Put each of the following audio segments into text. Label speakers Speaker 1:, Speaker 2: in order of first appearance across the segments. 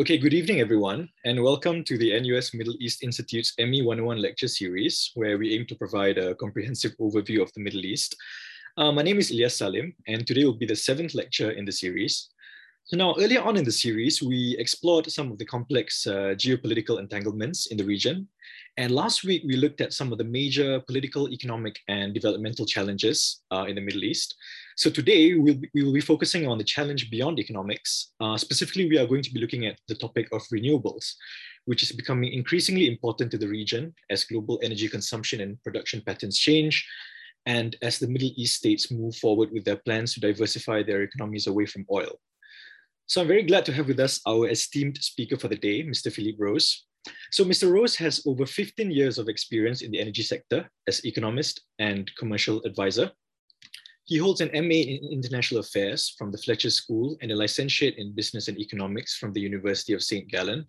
Speaker 1: Okay, good evening, everyone, and welcome to the NUS Middle East Institute's ME 101 lecture series, where we aim to provide a comprehensive overview of the Middle East. Uh, my name is Ilyas Salim, and today will be the seventh lecture in the series. So now, earlier on in the series, we explored some of the complex uh, geopolitical entanglements in the region. And last week, we looked at some of the major political, economic, and developmental challenges uh, in the Middle East. So today we'll be, we will be focusing on the challenge beyond economics. Uh, specifically, we are going to be looking at the topic of renewables, which is becoming increasingly important to the region as global energy consumption and production patterns change, and as the Middle East states move forward with their plans to diversify their economies away from oil. So I'm very glad to have with us our esteemed speaker for the day, Mr. Philippe Rose. So Mr. Rose has over 15 years of experience in the energy sector as economist and commercial advisor. He holds an MA in International Affairs from the Fletcher School and a licentiate in Business and Economics from the University of St. Gallen.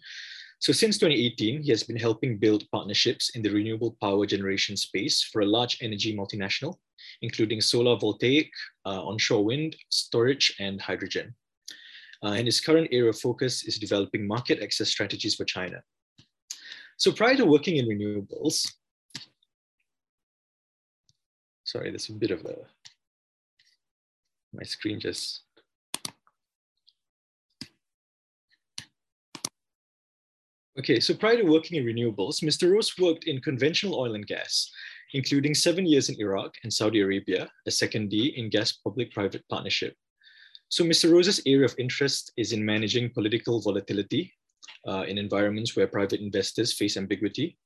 Speaker 1: So since 2018, he has been helping build partnerships in the renewable power generation space for a large energy multinational, including solar voltaic, uh, onshore wind, storage, and hydrogen. Uh, and his current area of focus is developing market access strategies for China. So prior to working in renewables, sorry, there's a bit of a my screen just Okay, so prior to working in renewables, Mr. Rose worked in conventional oil and gas, including seven years in Iraq and Saudi Arabia, a secondee in gas public-private partnership. So Mr. Rose's area of interest is in managing political volatility uh, in environments where private investors face ambiguity,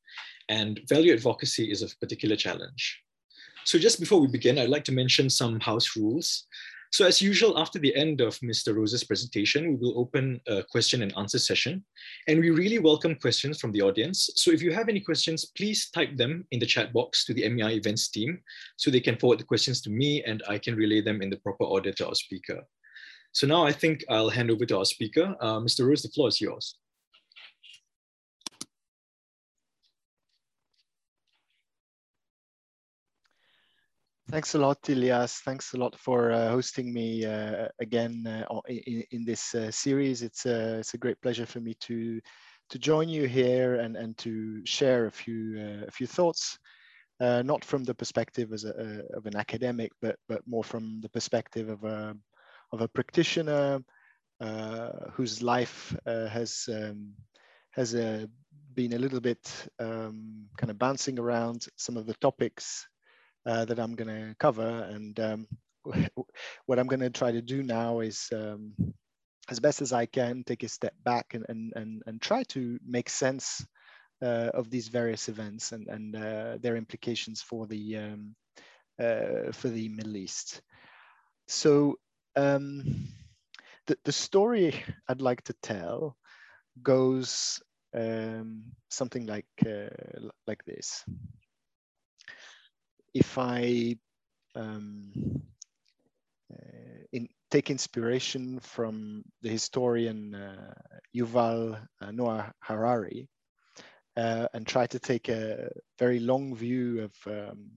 Speaker 1: and value advocacy is a particular challenge. So just before we begin, I'd like to mention some house rules. So as usual, after the end of Mr. Rose's presentation, we will open a question and answer session. And we really welcome questions from the audience. So if you have any questions, please type them in the chat box to the MEI events team so they can forward the questions to me and I can relay them in the proper order to our speaker. So now I think I'll hand over to our speaker. Uh, Mr. Rose, the floor is yours.
Speaker 2: Thanks a lot, Ilyas. Thanks a lot for uh, hosting me uh, again uh, in, in, this uh, series. It's a, it's a great pleasure for me to to join you here and, and to share a few uh, a few thoughts, uh, not from the perspective as a, of an academic, but but more from the perspective of a of a practitioner whose life has um, has been a little bit um, kind of bouncing around some of the topics uh, that I'm going to cover. And um, what I'm going to try to do now is, um, as best as I can, take a step back and, and, and, and try to make sense uh, of these various events and, and uh, their implications for the, um, uh, for the Middle East. So um, the, the story I'd like to tell goes um, something like, uh, like this if I um, uh, in, take inspiration from the historian uh, Yuval uh, Noah Harari uh, and try to take a very long view of um,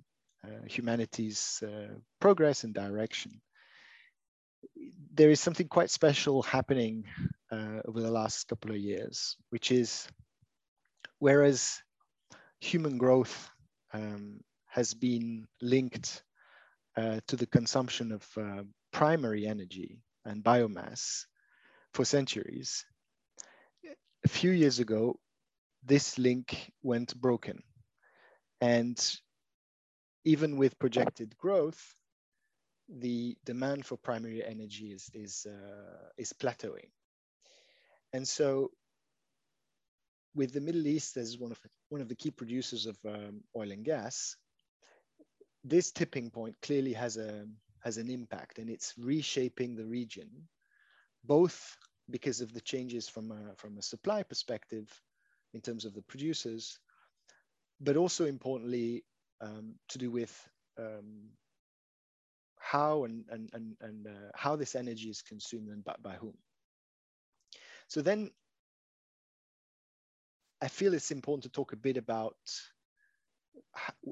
Speaker 2: uh, humanity's progress and direction, there is something quite special happening over the last couple of years, which is whereas human growth um, has been linked uh, to the consumption of uh, primary energy and biomass for centuries. A few years ago, this link went broken. And even with projected growth, the demand for primary energy is, is, uh, is plateauing. And so with the Middle East as one of, one of the key producers of um, oil and gas, this tipping point clearly has a has an impact and it's reshaping the region both because of the changes from a, from a supply perspective in terms of the producers but also importantly um, to do with um, how and, and, and, and uh, how this energy is consumed and by, by whom. So then I feel it's important to talk a bit about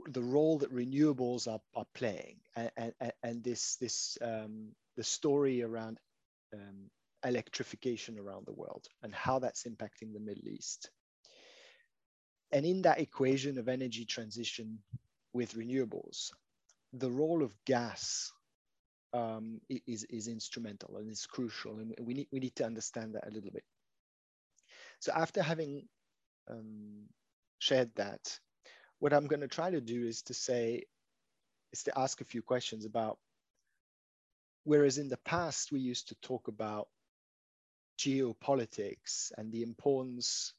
Speaker 2: the role that renewables are, are playing and, and, and this this um, the story around um, electrification around the world and how that's impacting the Middle East. And in that equation of energy transition with renewables, the role of gas um, is, is instrumental and is crucial. And we need, we need to understand that a little bit. So after having um, shared that, what I'm going to try to do is to say, is to ask a few questions about, whereas in the past we used to talk about geopolitics and the importance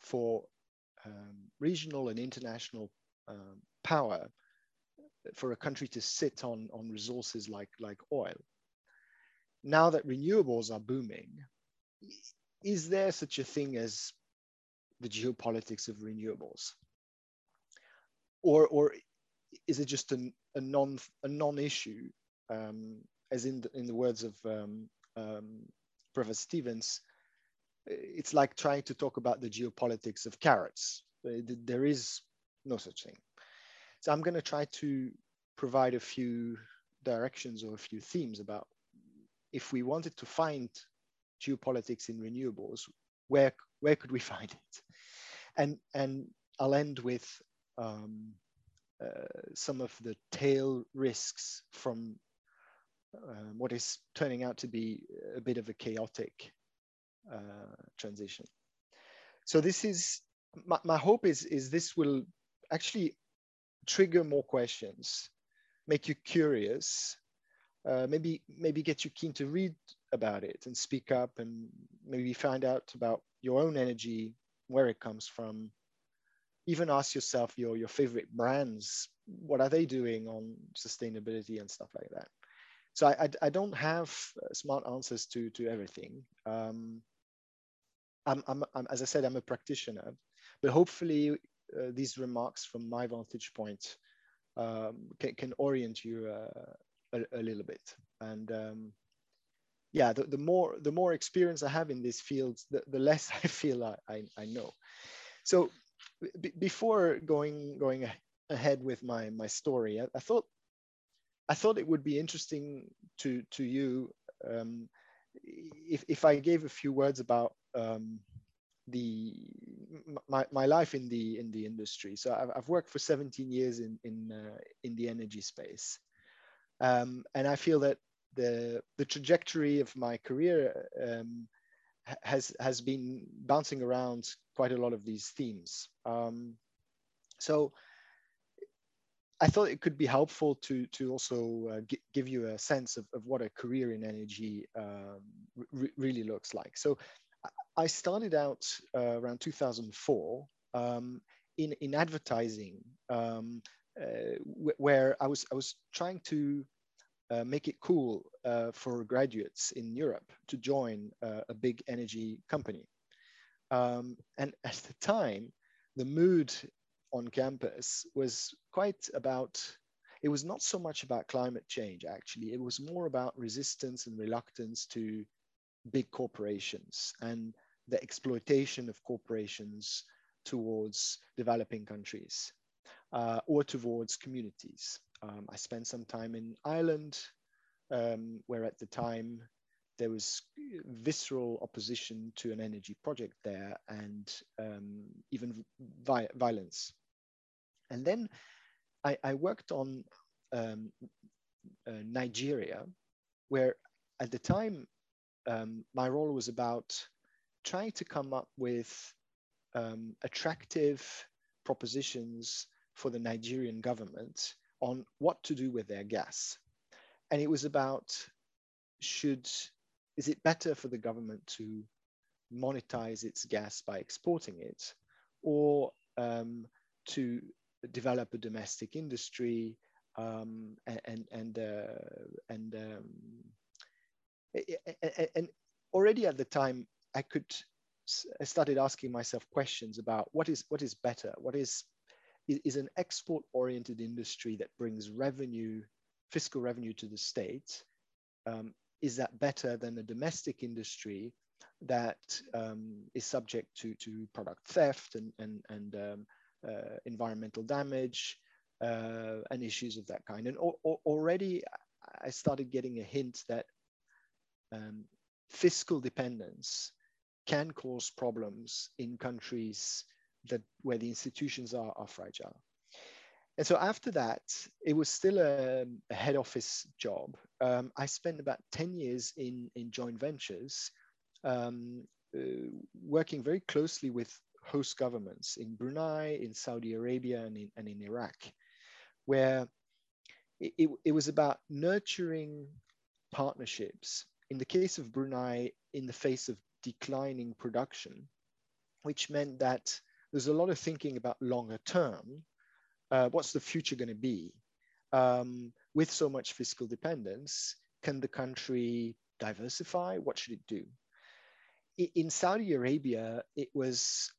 Speaker 2: for um, regional and international um, power for a country to sit on, on resources like, like oil. Now that renewables are booming, is there such a thing as the geopolitics of renewables? Or, or is it just a, a non a non-issue, um, as in the, in the words of um, um, Professor Stevens, it's like trying to talk about the geopolitics of carrots. There is no such thing. So I'm going to try to provide a few directions or a few themes about if we wanted to find geopolitics in renewables, where where could we find it? And and I'll end with um, uh, some of the tail risks from uh, what is turning out to be a bit of a chaotic uh, transition. So this is my, my hope is is this will actually trigger more questions, make you curious, uh, maybe maybe get you keen to read about it and speak up and maybe find out about your own energy, where it comes from. Even ask yourself your your favorite brands, what are they doing on sustainability and stuff like that. So I, I, I don't have uh, smart answers to to everything. Um, I'm, I'm, I'm, as I said, I'm a practitioner, but hopefully uh, these remarks from my vantage point um, can, can, orient you uh, a, a, little bit. And um, yeah, the, the, more the more experience I have in these fields, the, the less I feel I, I, I know. So before going going ahead with my my story, I, I, thought I thought it would be interesting to to you um, if if I gave a few words about um, the my, my life in the in the industry. So I've, I've worked for 17 years in in uh, in the energy space, um, and I feel that the the trajectory of my career um, has has been bouncing around quite a lot of these themes. Um, so I thought it could be helpful to to also uh, give you a sense of, of what a career in energy um, really looks like. So I started out uh, around 2004 um, in, in advertising, um, uh, where I was, I was trying to uh, make it cool uh, for graduates in Europe to join uh, a big energy company. Um, and at the time, the mood on campus was quite about, it was not so much about climate change, actually. It was more about resistance and reluctance to big corporations and the exploitation of corporations towards developing countries uh, or towards communities. Um, I spent some time in Ireland, um, where at the time there was visceral opposition to an energy project there and um, even vi violence. And then I, I worked on um, uh, Nigeria, where at the time um, my role was about trying to come up with um, attractive propositions for the Nigerian government on what to do with their gas. And it was about should, is it better for the government to monetize its gas by exporting it or um, to develop a domestic industry um, and, and, uh, and, um, and already at the time, I could I started asking myself questions about what is what is better, what is is an export oriented industry that brings revenue, fiscal revenue to the state. Um, is that better than a domestic industry that um, is subject to, to product theft and, and, and um, uh, environmental damage uh, and issues of that kind? And already I started getting a hint that um, fiscal dependence can cause problems in countries that where the institutions are, are fragile. And so after that, it was still a, a head office job. Um, I spent about 10 years in, in joint ventures, um, uh, working very closely with host governments in Brunei, in Saudi Arabia, and in, and in Iraq, where it, it, it was about nurturing partnerships. In the case of Brunei, in the face of declining production, which meant that there's a lot of thinking about longer term. Uh, what's the future going to be? Um, with so much fiscal dependence, can the country diversify? What should it do? In Saudi Arabia, it was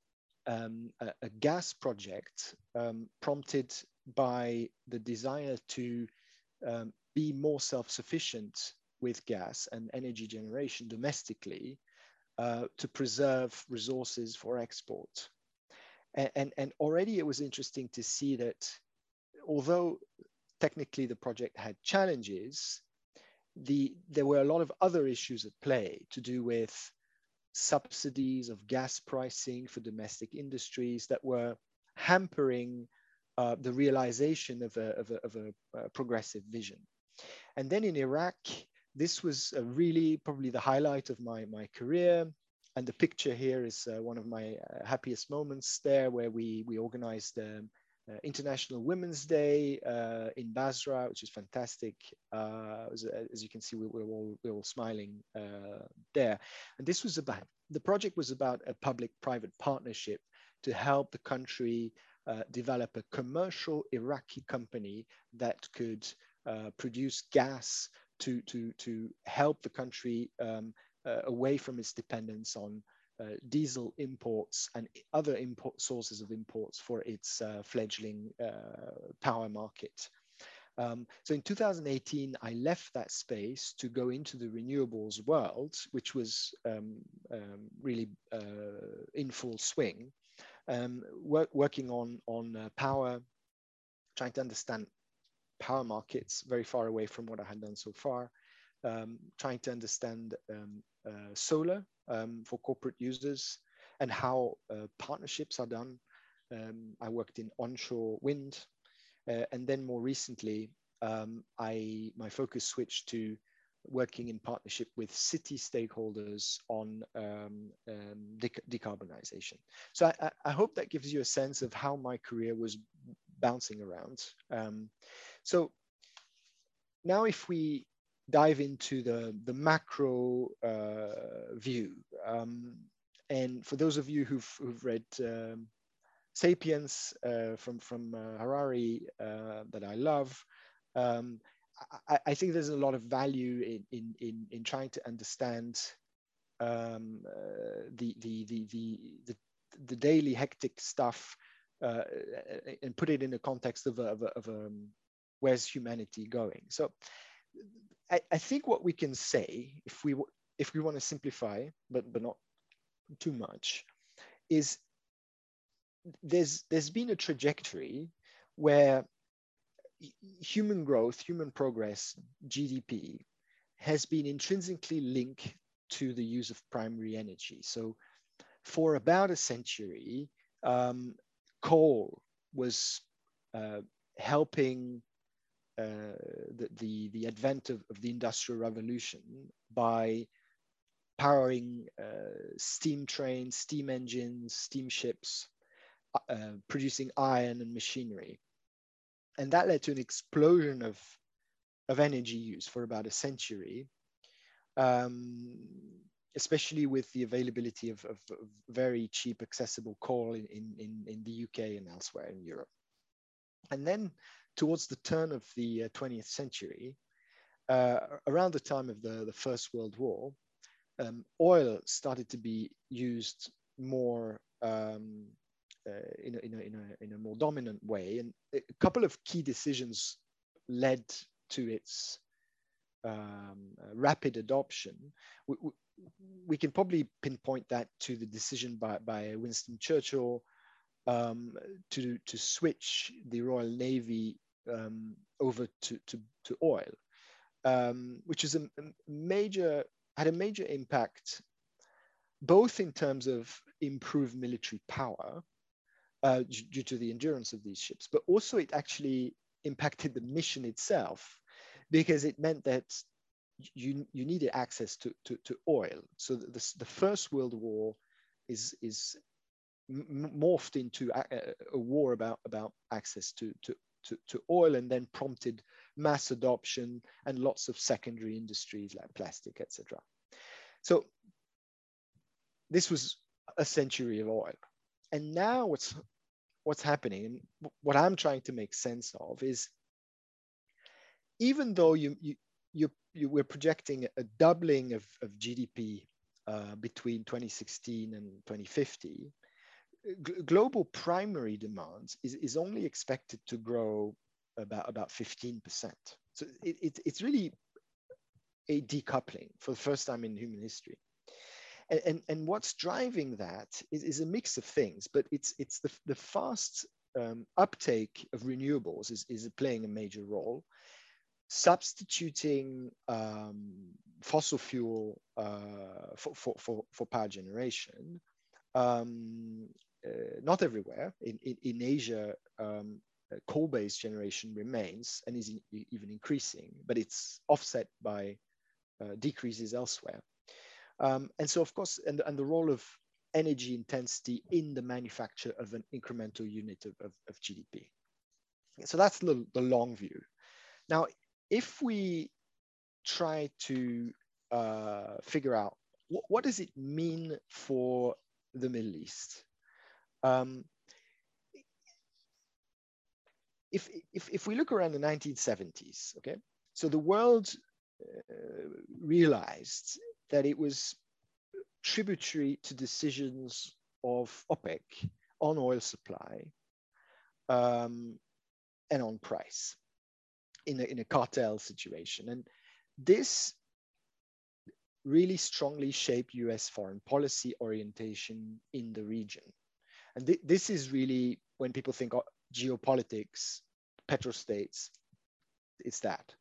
Speaker 2: um, a, a, gas project um, prompted by the desire to um, be more self-sufficient with gas and energy generation domestically uh, to preserve resources for export. And, and, and already it was interesting to see that although technically the project had challenges, the, there were a lot of other issues at play to do with subsidies of gas pricing for domestic industries that were hampering uh, the realization of a, of a, of a, progressive vision. And then in Iraq, this was really probably the highlight of my, my career. And the picture here is uh, one of my uh, happiest moments there where we, we organized um, uh, International Women's Day uh, in Basra, which is fantastic. Uh, as, as, you can see, we, we, were all, we were all smiling uh, there. And this was about, the project was about a public-private partnership to help the country uh, develop a commercial Iraqi company that could uh, produce gas to, to, to help the country um, uh, away from its dependence on uh, diesel imports and other import sources of imports for its uh, fledgling power market. Um, so in 2018, I left that space to go into the renewables world, which was um, um, really uh, in full swing um, work, working on, on uh, power, trying to understand power markets very far away from what I had done so far, um, trying to understand um, uh, solar um, for corporate users and how uh, partnerships are done. Um, I worked in onshore wind, uh, and then more recently, um, I my focus switched to working in partnership with city stakeholders on um, um, decarbonization. So I, I, hope that gives you a sense of how my career was bouncing around. Um, so now if we dive into the, the macro uh, view, um, and for those of you who've, who've read um, Sapiens uh, from, from uh, Harari uh, that I love, um, I, I, think there's a lot of value in in in, in trying to understand um, uh, the, the, the the the the daily hectic stuff uh, and put it in the context of a, of, a, of a, um, where's humanity going. So I, I think what we can say, if we if we want to simplify, but but not too much, is there's there's been a trajectory where human growth, human progress, GDP, has been intrinsically linked to the use of primary energy. So, for about a century, um, coal was uh, helping the, the, the, advent of, of, the Industrial Revolution by powering uh, steam trains, steam engines, steamships, uh, producing iron and machinery and that led to an explosion of, of energy use for about a century, um, especially with the availability of, of, of, very cheap, accessible coal in, in, in the UK and elsewhere in Europe. And then towards the turn of the 20th uh, century, uh, around the time of the, the First World War, um, oil started to be used more um, uh, in, a, in, a, in, a, in a more dominant way. And a couple of key decisions led to its um, uh, rapid adoption. We, we, we, can probably pinpoint that to the decision by, by Winston Churchill um, to, to switch the Royal Navy um, over to, to, to oil, um, which is a, a, major had a major impact, both in terms of improved military power uh, due to the endurance of these ships, but also it actually impacted the mission itself because it meant that you, you needed access to, to, to oil. So the, the First World War is, is morphed into a, a, war about, about access to, to, to, to oil and then prompted mass adoption and lots of secondary industries like plastic, etc. So this was a century of oil. And now what's what's happening and what I'm trying to make sense of is even though you you you, you we're projecting a doubling of, of GDP uh, between 2016 and 2050, global primary demand is, is only expected to grow about, about 15%. So it, it, it's really a decoupling for the first time in human history. And, and, and what's driving that is, is, a mix of things, but it's, it's the, the fast um, uptake of renewables is, is playing a major role. Substituting um, fossil fuel uh, for, for, for, for, power generation um, not everywhere. In, in, in Asia, um, uh, coal-based generation remains and is in, even increasing, but it's offset by uh, decreases elsewhere. Um, and so, of course, and, and the role of energy intensity in the manufacture of an incremental unit of, of, of GDP. So that's the, the long view. Now, if we try to uh, figure out what does it mean for the Middle East? Um, if, if, if we look around the 1970s, okay, so the world uh, realized that it was tributary to decisions of OPEC on oil supply um, and on price in a, in a cartel situation. And this really strongly shaped US foreign policy orientation in the region. And th this is really when people think of geopolitics, petrostates, it's that.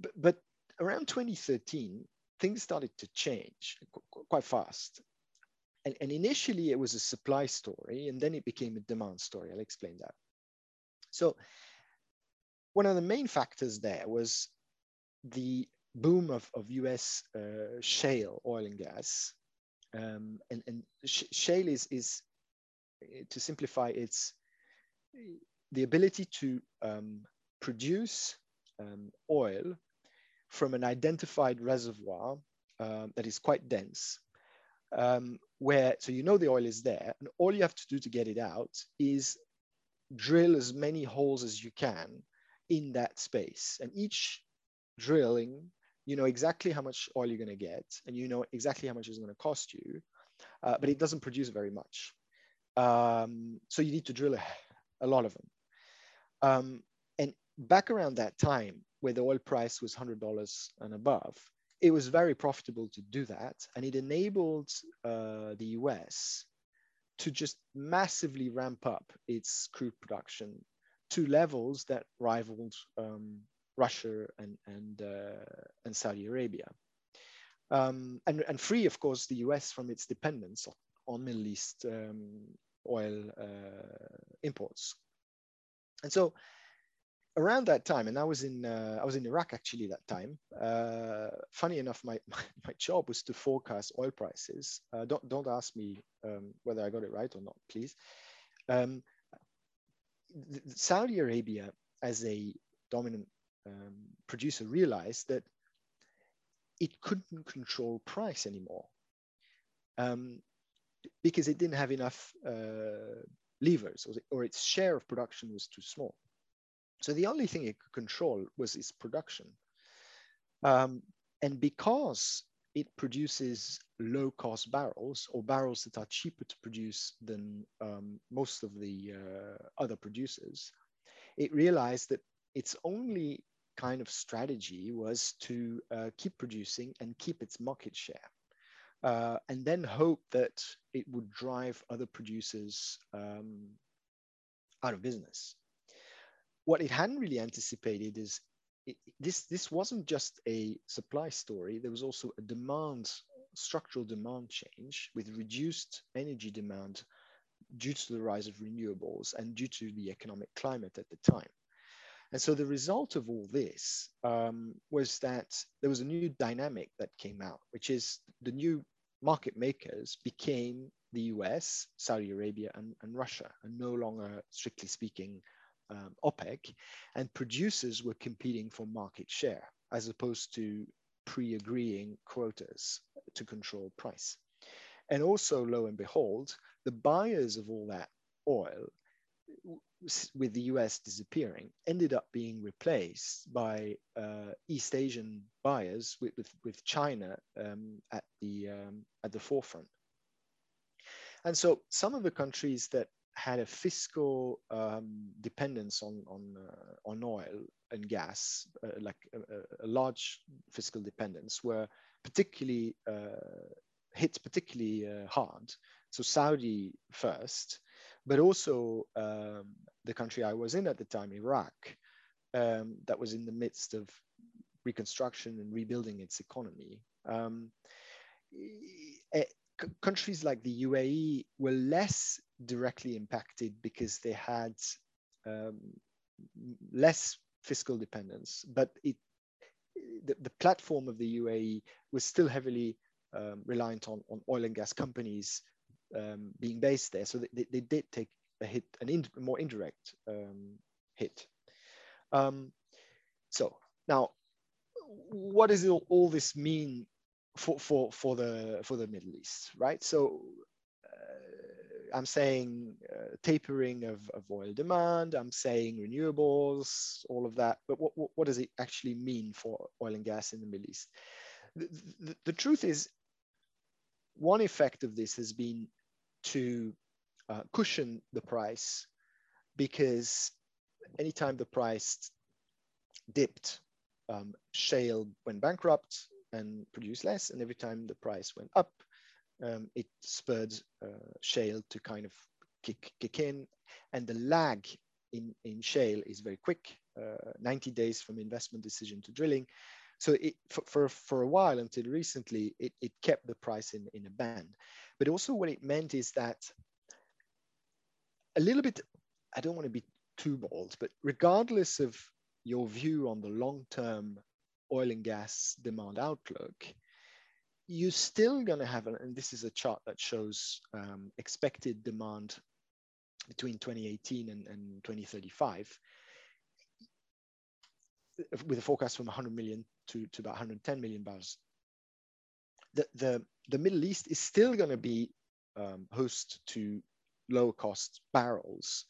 Speaker 2: But, but around 2013, things started to change quite fast. And, and initially it was a supply story and then it became a demand story. I'll explain that. So one of the main factors there was the boom of, of US uh, shale oil and gas um, and, and sh shale is, is, to simplify, it's the ability to um, produce um, oil from an identified reservoir uh, that is quite dense, um, where, so you know the oil is there, and all you have to do to get it out is drill as many holes as you can in that space. And each drilling you know exactly how much oil you're going to get and you know exactly how much it's going to cost you uh, but it doesn't produce very much. Um, so you need to drill a, a lot of them. Um, and back around that time where the oil price was $100 and above it was very profitable to do that and it enabled uh, the us to just massively ramp up its crude production to levels that rivaled um, Russia and, and, uh, and Saudi Arabia. Um, and, and free, of course, the US from its dependence on Middle East um, oil uh, imports. And so around that time, and I was in uh, I was in Iraq actually that time. Uh, funny enough, my, my, job was to forecast oil prices. Uh, don't don't ask me um, whether I got it right or not, please. Um, Saudi Arabia as a dominant um, producer realized that it couldn't control price anymore um, because it didn't have enough uh, levers or, the, or, its share of production was too small. So the only thing it could control was its production. Um, and because it produces low cost barrels or barrels that are cheaper to produce than um, most of the uh, other producers, it realized that its only kind of strategy was to uh, keep producing and keep its market share. Uh, and then hope that it would drive other producers um, out of business. What it hadn't really anticipated is it, this this wasn't just a supply story. There was also a demand, structural demand change with reduced energy demand due to the rise of renewables and due to the economic climate at the time. And so the result of all this um, was that there was a new dynamic that came out, which is the new market makers became the US, Saudi Arabia, and, and Russia, and no longer, strictly speaking, um, OPEC. And producers were competing for market share as opposed to pre agreeing quotas to control price. And also, lo and behold, the buyers of all that oil with the US disappearing, ended up being replaced by uh, East Asian buyers with, with, with China um, at, the, um, at the forefront. And so some of the countries that had a fiscal um, dependence on, on, uh, on oil and gas, uh, like a, a, large fiscal dependence, were particularly uh, hit particularly uh, hard. So Saudi first, but also um, the country I was in at the time, Iraq, um, that was in the midst of reconstruction and rebuilding its economy. Um, countries like the UAE were less directly impacted because they had um, less fiscal dependence, but it, the, the, platform of the UAE was still heavily um, reliant on, on oil and gas companies um, being based there. So they, they did take a hit, an in, more indirect um, hit. Um, so now, what does all, this mean for, for, for, the, for the Middle East, right? So uh, I'm saying uh, tapering of, of oil demand, I'm saying renewables, all of that, but what, what does it actually mean for oil and gas in the Middle East? The, the, the truth is, one effect of this has been to uh, cushion the price because anytime the price dipped, um, shale went bankrupt and produced less. And every time the price went up, um, it spurred uh, shale to kind of kick, kick in. And the lag in, in shale is very quick, uh, 90 days from investment decision to drilling. So it, for, for, for a while, until recently, it, it kept the price in, in a band. But also what it meant is that a little bit, I don't want to be too bold, but regardless of your view on the long-term oil and gas demand outlook, you're still going to have, and this is a chart that shows um, expected demand between 2018 and, and 2035, with a forecast from 100 million to, to about 110 million barrels. The, the, the Middle East is still going to be um, host to low cost barrels.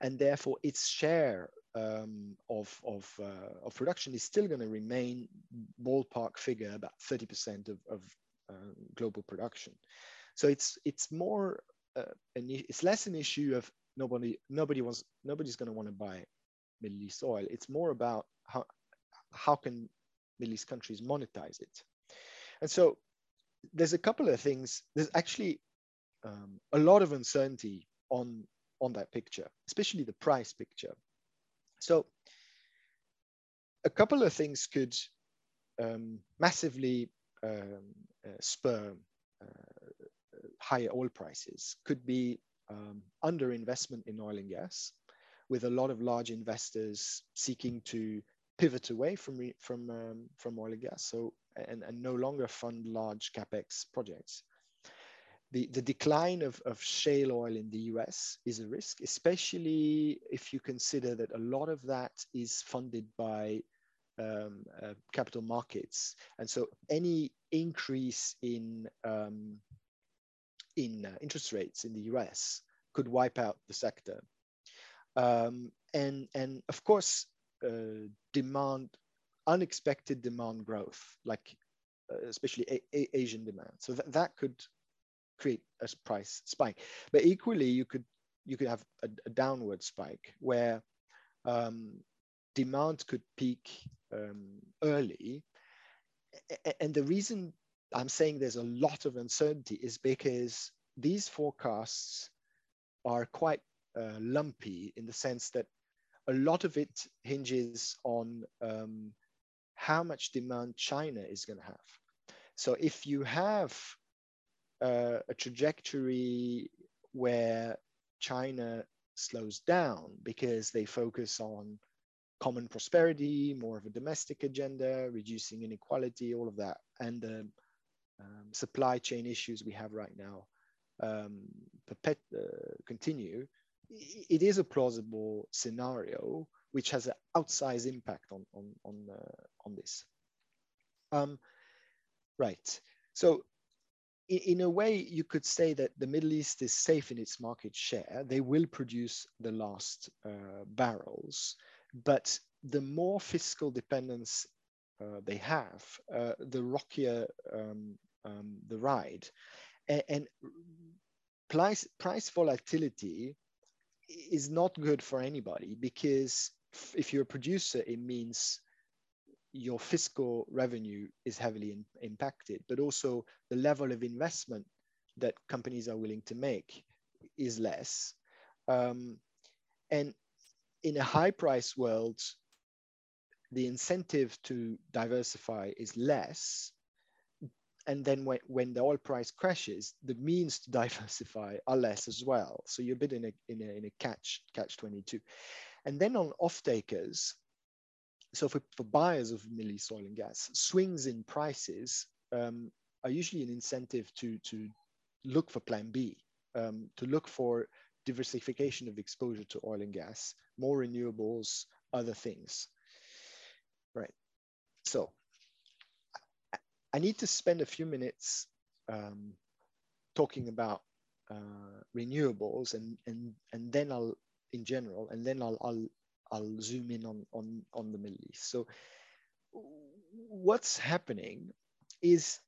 Speaker 2: And therefore, its share um, of, of, uh, of production is still going to remain ballpark figure about 30% of, of uh, global production. So it's, it's more, uh, an, it's less an issue of nobody, nobody wants, nobody's going to want to buy Middle East oil. It's more about how, how can Middle East countries monetize it. And so there's a couple of things. There's actually um, a lot of uncertainty on on that picture, especially the price picture. So a couple of things could um, massively um, uh, spur uh, higher oil prices. Could be um, underinvestment in oil and gas, with a lot of large investors seeking to pivot away from from um, from oil and gas, so and, and no longer fund large capex projects the, the decline of, of shale oil in the US is a risk, especially if you consider that a lot of that is funded by um, uh, capital markets. And so any increase in, um, in uh, interest rates in the US could wipe out the sector. Um, and, and of course, uh, demand, unexpected demand growth, like uh, especially a, a Asian demand. So that, that could create a price spike. But equally, you could you could have a, a downward spike where um, demand could peak um, early. And the reason I'm saying there's a lot of uncertainty is because these forecasts are quite uh, lumpy in the sense that a lot of it hinges on um, how much demand China is going to have. So if you have uh, a trajectory where China slows down because they focus on common prosperity, more of a domestic agenda, reducing inequality, all of that, and the um, supply chain issues we have right now um, perpet- uh, continue, it is a plausible scenario which has an outsized impact on on on, uh, on this. Um, right. So in a way, you could say that the Middle East is safe in its market share. They will produce the last uh, barrels, but the more fiscal dependence uh, they have, uh, the rockier um, um, the ride. And, and, price, price volatility is not good for anybody because if you're a producer, it means your fiscal revenue is heavily in, impacted, but also the level of investment that companies are willing to make is less. Um, and in a high price world, the incentive to diversify is less. And then when, when the oil price crashes, the means to diversify are less as well. So you're a bit in a, in a, in a catch, catch 22. And then on off takers, so for, for buyers of Middle oil and gas, swings in prices um, are usually an incentive to, to look for plan B, um, to look for diversification of exposure to oil and gas, more renewables, other things. Right. So I, need to spend a few minutes um, talking about uh, renewables and, and, and then I'll, in general, and then I'll, I'll I'll zoom in on, on, on the Middle East. So what's happening is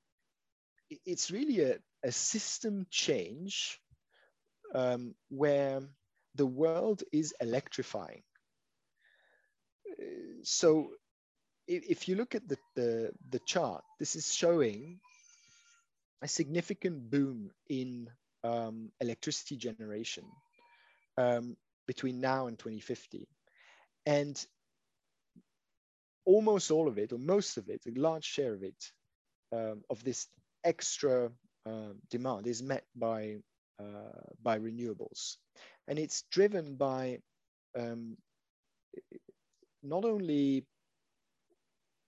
Speaker 2: it's really a, a system change um, where the world is electrifying. So if, you look at the, the, the chart, this is showing a significant boom in um, electricity generation um, between now and 2050. And almost all of it, or most of it, a large share of it, um, of this extra uh, demand is met by, uh, by renewables. And it's driven by um, not only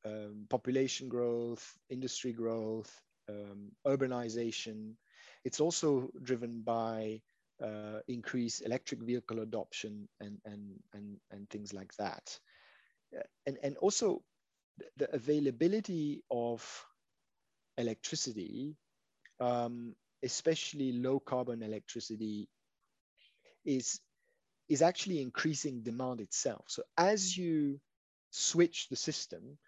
Speaker 2: um, population growth, industry growth, um, urbanization, it's also driven by uh, increase electric vehicle adoption and, and, and, and things like that. Uh, and, and also the availability of electricity, um, especially low carbon electricity, is, is actually increasing demand itself. So as you switch the system,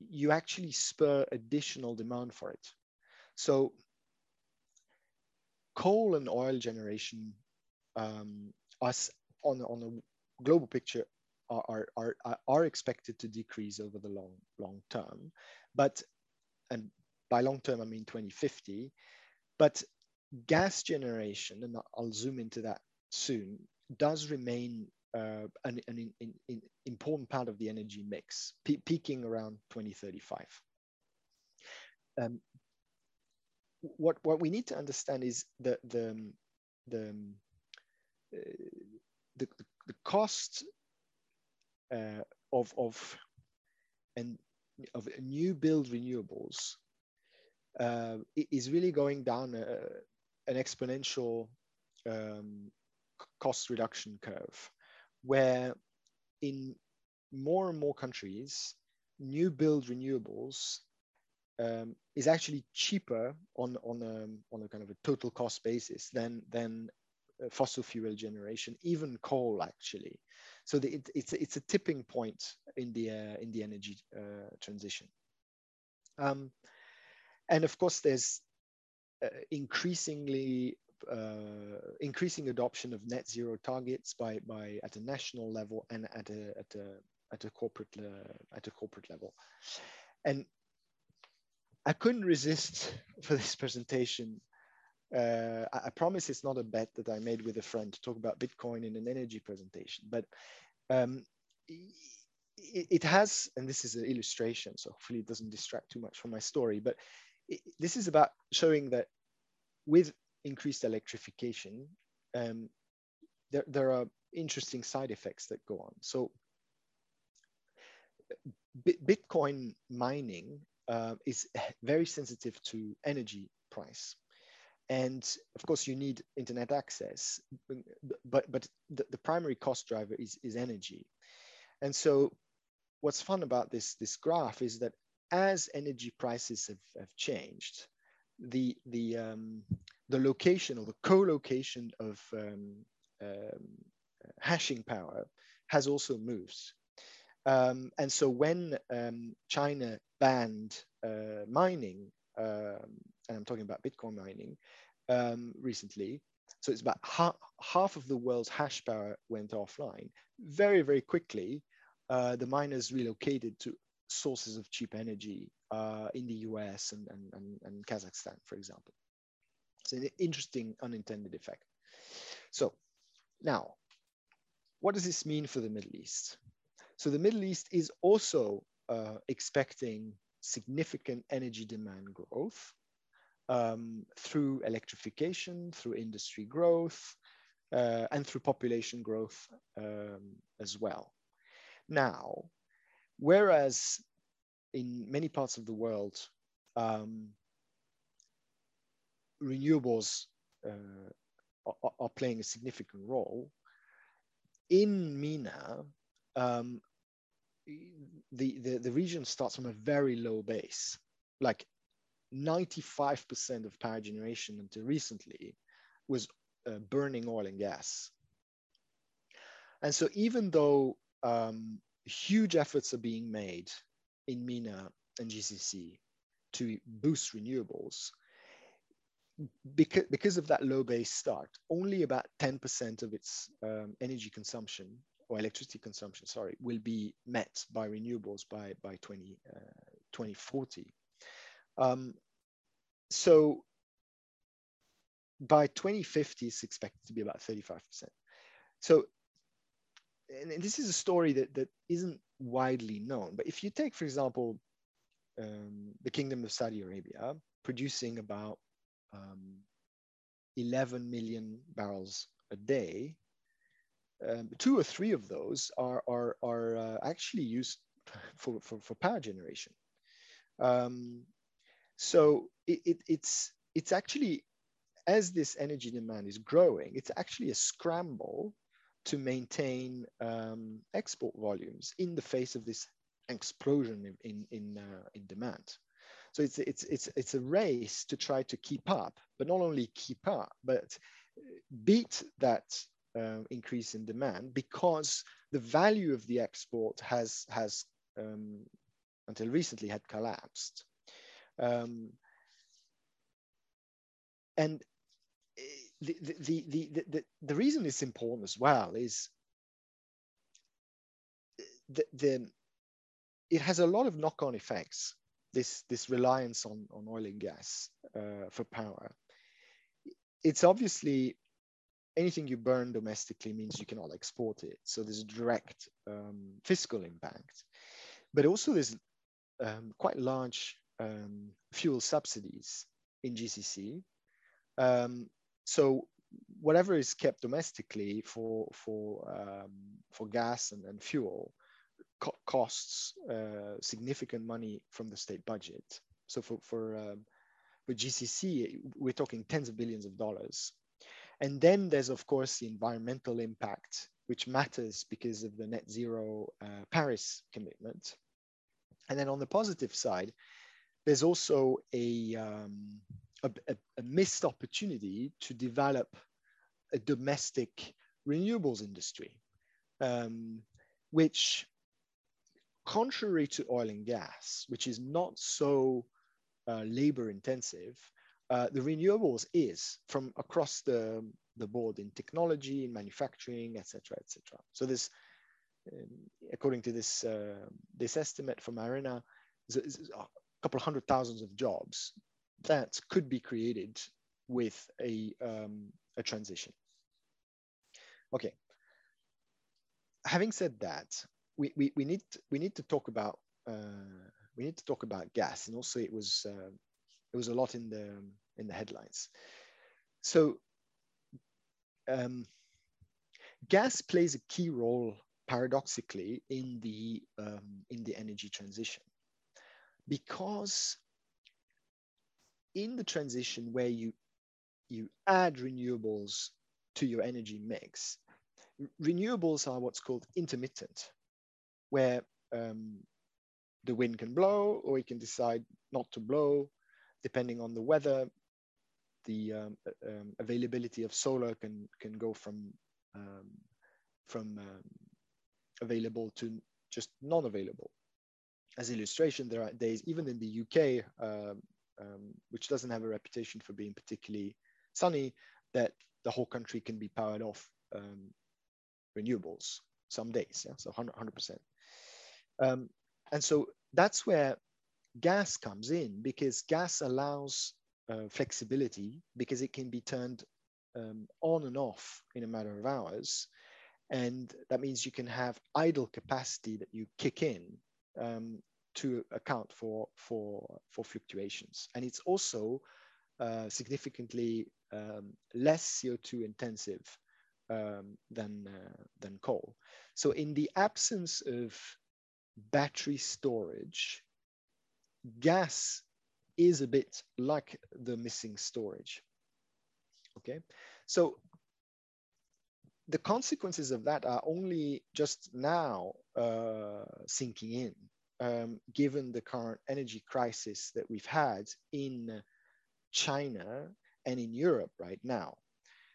Speaker 2: you actually spur additional demand for it. So coal and oil generation um, us on, on a global picture are, are, are, are expected to decrease over the long, long term. But, and by long term, I mean 2050. But gas generation, and I'll zoom into that soon, does remain uh, an, an important part of the energy mix, pe peaking around 2035. Um, what what we need to understand is the the the uh, the, the, cost uh, of of of new build renewables uh, is really going down a, an exponential um, cost reduction curve, where in more and more countries, new build renewables um, is actually cheaper on on a, on a kind of a total cost basis than than fossil fuel generation, even coal actually. So the, it, it's it's a tipping point in the uh, in the energy uh, transition. Um, and of course, there's uh, increasingly uh, increasing adoption of net zero targets by by at a national level and at a at a at a corporate uh, at a corporate level. And I couldn't resist for this presentation. Uh, I, I, promise it's not a bet that I made with a friend to talk about Bitcoin in an energy presentation, but Um, it, it, has, and this is an illustration, so hopefully it doesn't distract too much from my story, but it, this is about showing that with increased electrification, um, there, there are interesting side effects that go on. So Bitcoin mining uh, is very sensitive to energy price. And of course, you need internet access, but, but the, the primary cost driver is, is energy. And so what's fun about this, this graph is that as energy prices have, have changed, the, the, um, the location or the co-location of um, um, hashing power has also moved. Um, and so when um, China banned uh, mining, um, and I'm talking about Bitcoin mining um, recently, so it's about ha half of the world's hash power went offline. Very, very quickly, uh, the miners relocated to sources of cheap energy uh, in the US and, and, and, and Kazakhstan, for example. It's an interesting unintended effect. So now, what does this mean for the Middle East? So the Middle East is also uh, expecting significant energy demand growth um, through electrification, through industry growth, uh, and through population growth um, as well. Now, whereas in many parts of the world, um, renewables uh, are, are, playing a significant role, in MENA, um, the, the, the region starts from a very low base. Like 95% of power generation until recently was uh, burning oil and gas. And so even though um, huge efforts are being made in MENA and GCC to boost renewables, because, because of that low base start, only about 10% of its um, energy consumption or electricity consumption, sorry, will be met by renewables by, by 20, uh, 2040. Um, so by 2050, it's expected to be about 35%. So, and, this is a story that, that isn't widely known, but if you take, for example, um, the Kingdom of Saudi Arabia, producing about um, 11 million barrels a day um, two or three of those are, are, are uh, actually used for, for, for power generation. Um, so it, it, it's, it's actually, as this energy demand is growing, it's actually a scramble to maintain um, export volumes in the face of this explosion in, in, in, uh, in demand. So it's, it's, it's, it's a race to try to keep up, but not only keep up, but beat that uh, increase in demand because the value of the export has has um, until recently had collapsed. Um, and eh, the, the, the, the, the, reason it's important as well is the, the, it has a lot of knock-on effects, this, this reliance on, on oil and gas uh, for power. It's obviously anything you burn domestically means you cannot export it. So there's a direct um, fiscal impact. But also there's um, quite large um, fuel subsidies in GCC. Um, so whatever is kept domestically for, for, um, for gas and, and fuel co costs uh, significant money from the state budget. So for, for, um, for GCC, we're talking tens of billions of dollars and then there's, of course, the environmental impact, which matters because of the net zero uh, Paris commitment. And then on the positive side, there's also a, um, a, a, missed opportunity to develop a domestic renewables industry, um, which, contrary to oil and gas, which is not so uh, labor intensive, uh, the renewables is from across the, the board in technology, in manufacturing, etc., etc. So this, um, according to this uh, this estimate from is a couple hundred thousands of jobs that could be created with a um, a transition. Okay. having said that, we, we, we need we need to talk about uh, we need to talk about gas, and also it was uh, it was a lot in the in the headlines. So um, gas plays a key role, paradoxically, in the um, in the energy transition, because in the transition where you you add renewables to your energy mix, renewables are what's called intermittent, where um, the wind can blow or it can decide not to blow, depending on the weather. The um, um, availability of solar can can go from um, from um, available to just non-available. As illustration, there are days, even in the UK, um, um, which doesn't have a reputation for being particularly sunny, that the whole country can be powered off renewables some days, yeah? so 100 percent. Um, and so that's where gas comes in because gas allows uh, flexibility because it can be turned um, on and off in a matter of hours. And that means you can have idle capacity that you kick in um, to account for, for, for fluctuations. And it's also uh, significantly um, less CO2 intensive um, than, uh, than coal. So in the absence of battery storage, gas is a bit like the missing storage. Okay, so the consequences of that are only just now uh, sinking in, um, given the current energy crisis that we've had in China and in Europe right now.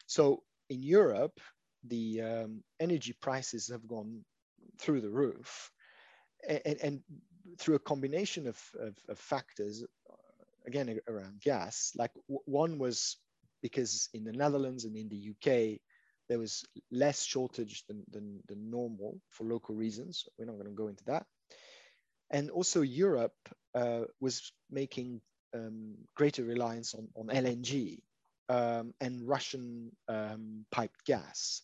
Speaker 2: So in Europe, the um, energy prices have gone through the roof, and, and through a combination of, of, of factors, again around gas. Like one was because in the Netherlands and in the UK, there was less shortage than, than, than normal for local reasons. We're not going to go into that. And also Europe uh, was making um, greater reliance on, on LNG um, and Russian um, piped gas.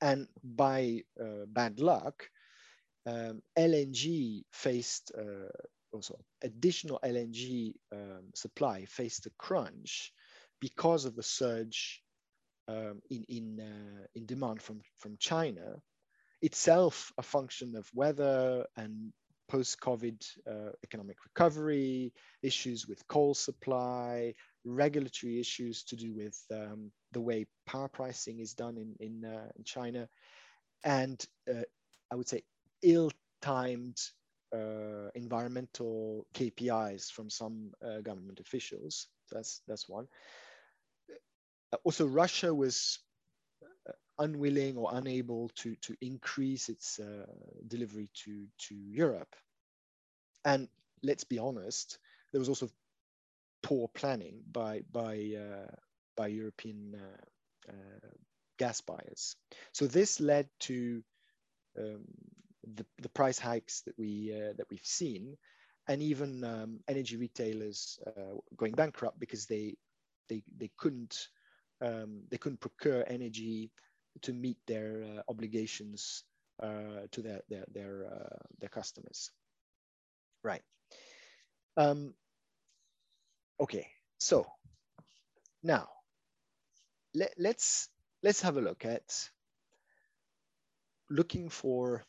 Speaker 2: And by uh, bad luck, um, LNG faced uh, also additional LNG um, supply faced a crunch because of the surge um, in in uh, in demand from from China, itself a function of weather and post-COVID uh, economic recovery, issues with coal supply, regulatory issues to do with um, the way power pricing is done in in, uh, in China, and uh, I would say ill-timed uh, environmental KPIs from some uh, government officials. That's that's one. Also, Russia was uh, unwilling or unable to to increase its uh, delivery to to Europe. And let's be honest, there was also poor planning by by uh, by European gas buyers. So this led to um, the, the price hikes that we uh, that we've seen, and even um, energy retailers uh, going bankrupt because they they they couldn't um, they couldn't procure energy to meet their uh, obligations uh, to their their their, uh, their customers. Right. Um, okay. So now let, let's let's have a look at looking for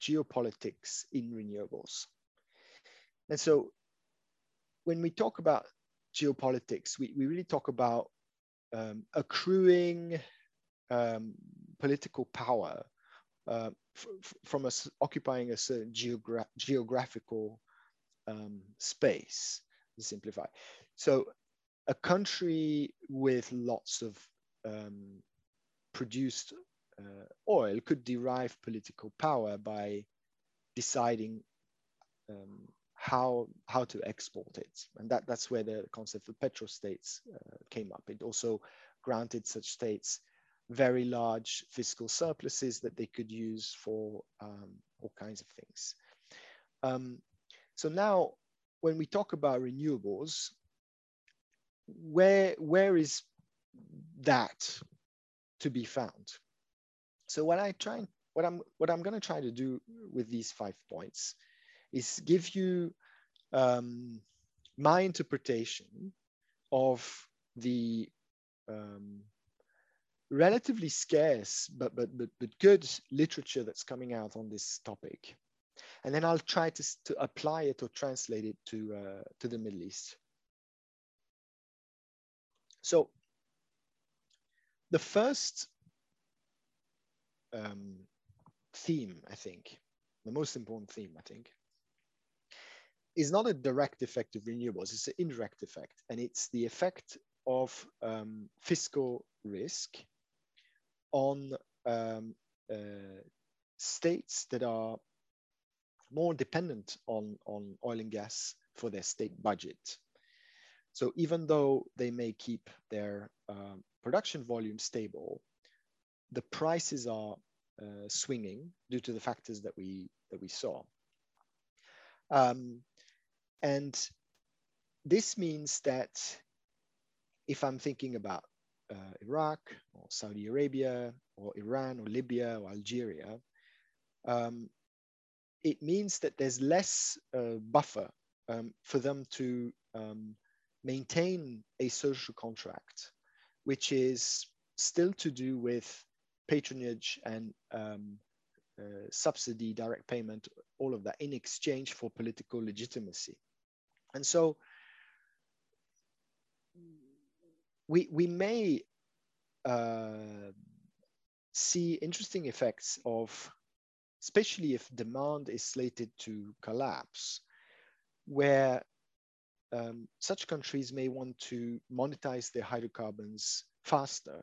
Speaker 2: geopolitics in renewables. And so when we talk about geopolitics, we, we really talk about um, accruing um, political power uh, from us occupying a certain geogra geographical um, space, simplify. So a country with lots of um, produced uh, oil could derive political power by deciding um, how how to export it, and that that's where the concept of petrostates uh, came up. It also granted such states very large fiscal surpluses that they could use for um, all kinds of things. Um, so now, when we talk about renewables, where where is that to be found? So what I try, what I'm, what I'm going to try to do with these five points is give you um, my interpretation of the um, relatively scarce but, but, but, but good literature that's coming out on this topic. And then I'll try to, to apply it or translate it to, uh, to the Middle East. So the first um, theme, I think, the most important theme, I think, is not a direct effect of renewables, it's an indirect effect. And it's the effect of um, fiscal risk on um, uh, states that are more dependent on, on oil and gas for their state budget. So even though they may keep their uh, production volume stable, the prices are uh, swinging due to the factors that we that we saw. Um, and this means that if I'm thinking about uh, Iraq or Saudi Arabia or Iran or Libya or Algeria, um, it means that there's less uh, buffer um, for them to um, maintain a social contract, which is still to do with patronage and um, uh, subsidy, direct payment, all of that in exchange for political legitimacy. And so we, we may uh, see interesting effects of, especially if demand is slated to collapse, where um, such countries may want to monetize their hydrocarbons faster,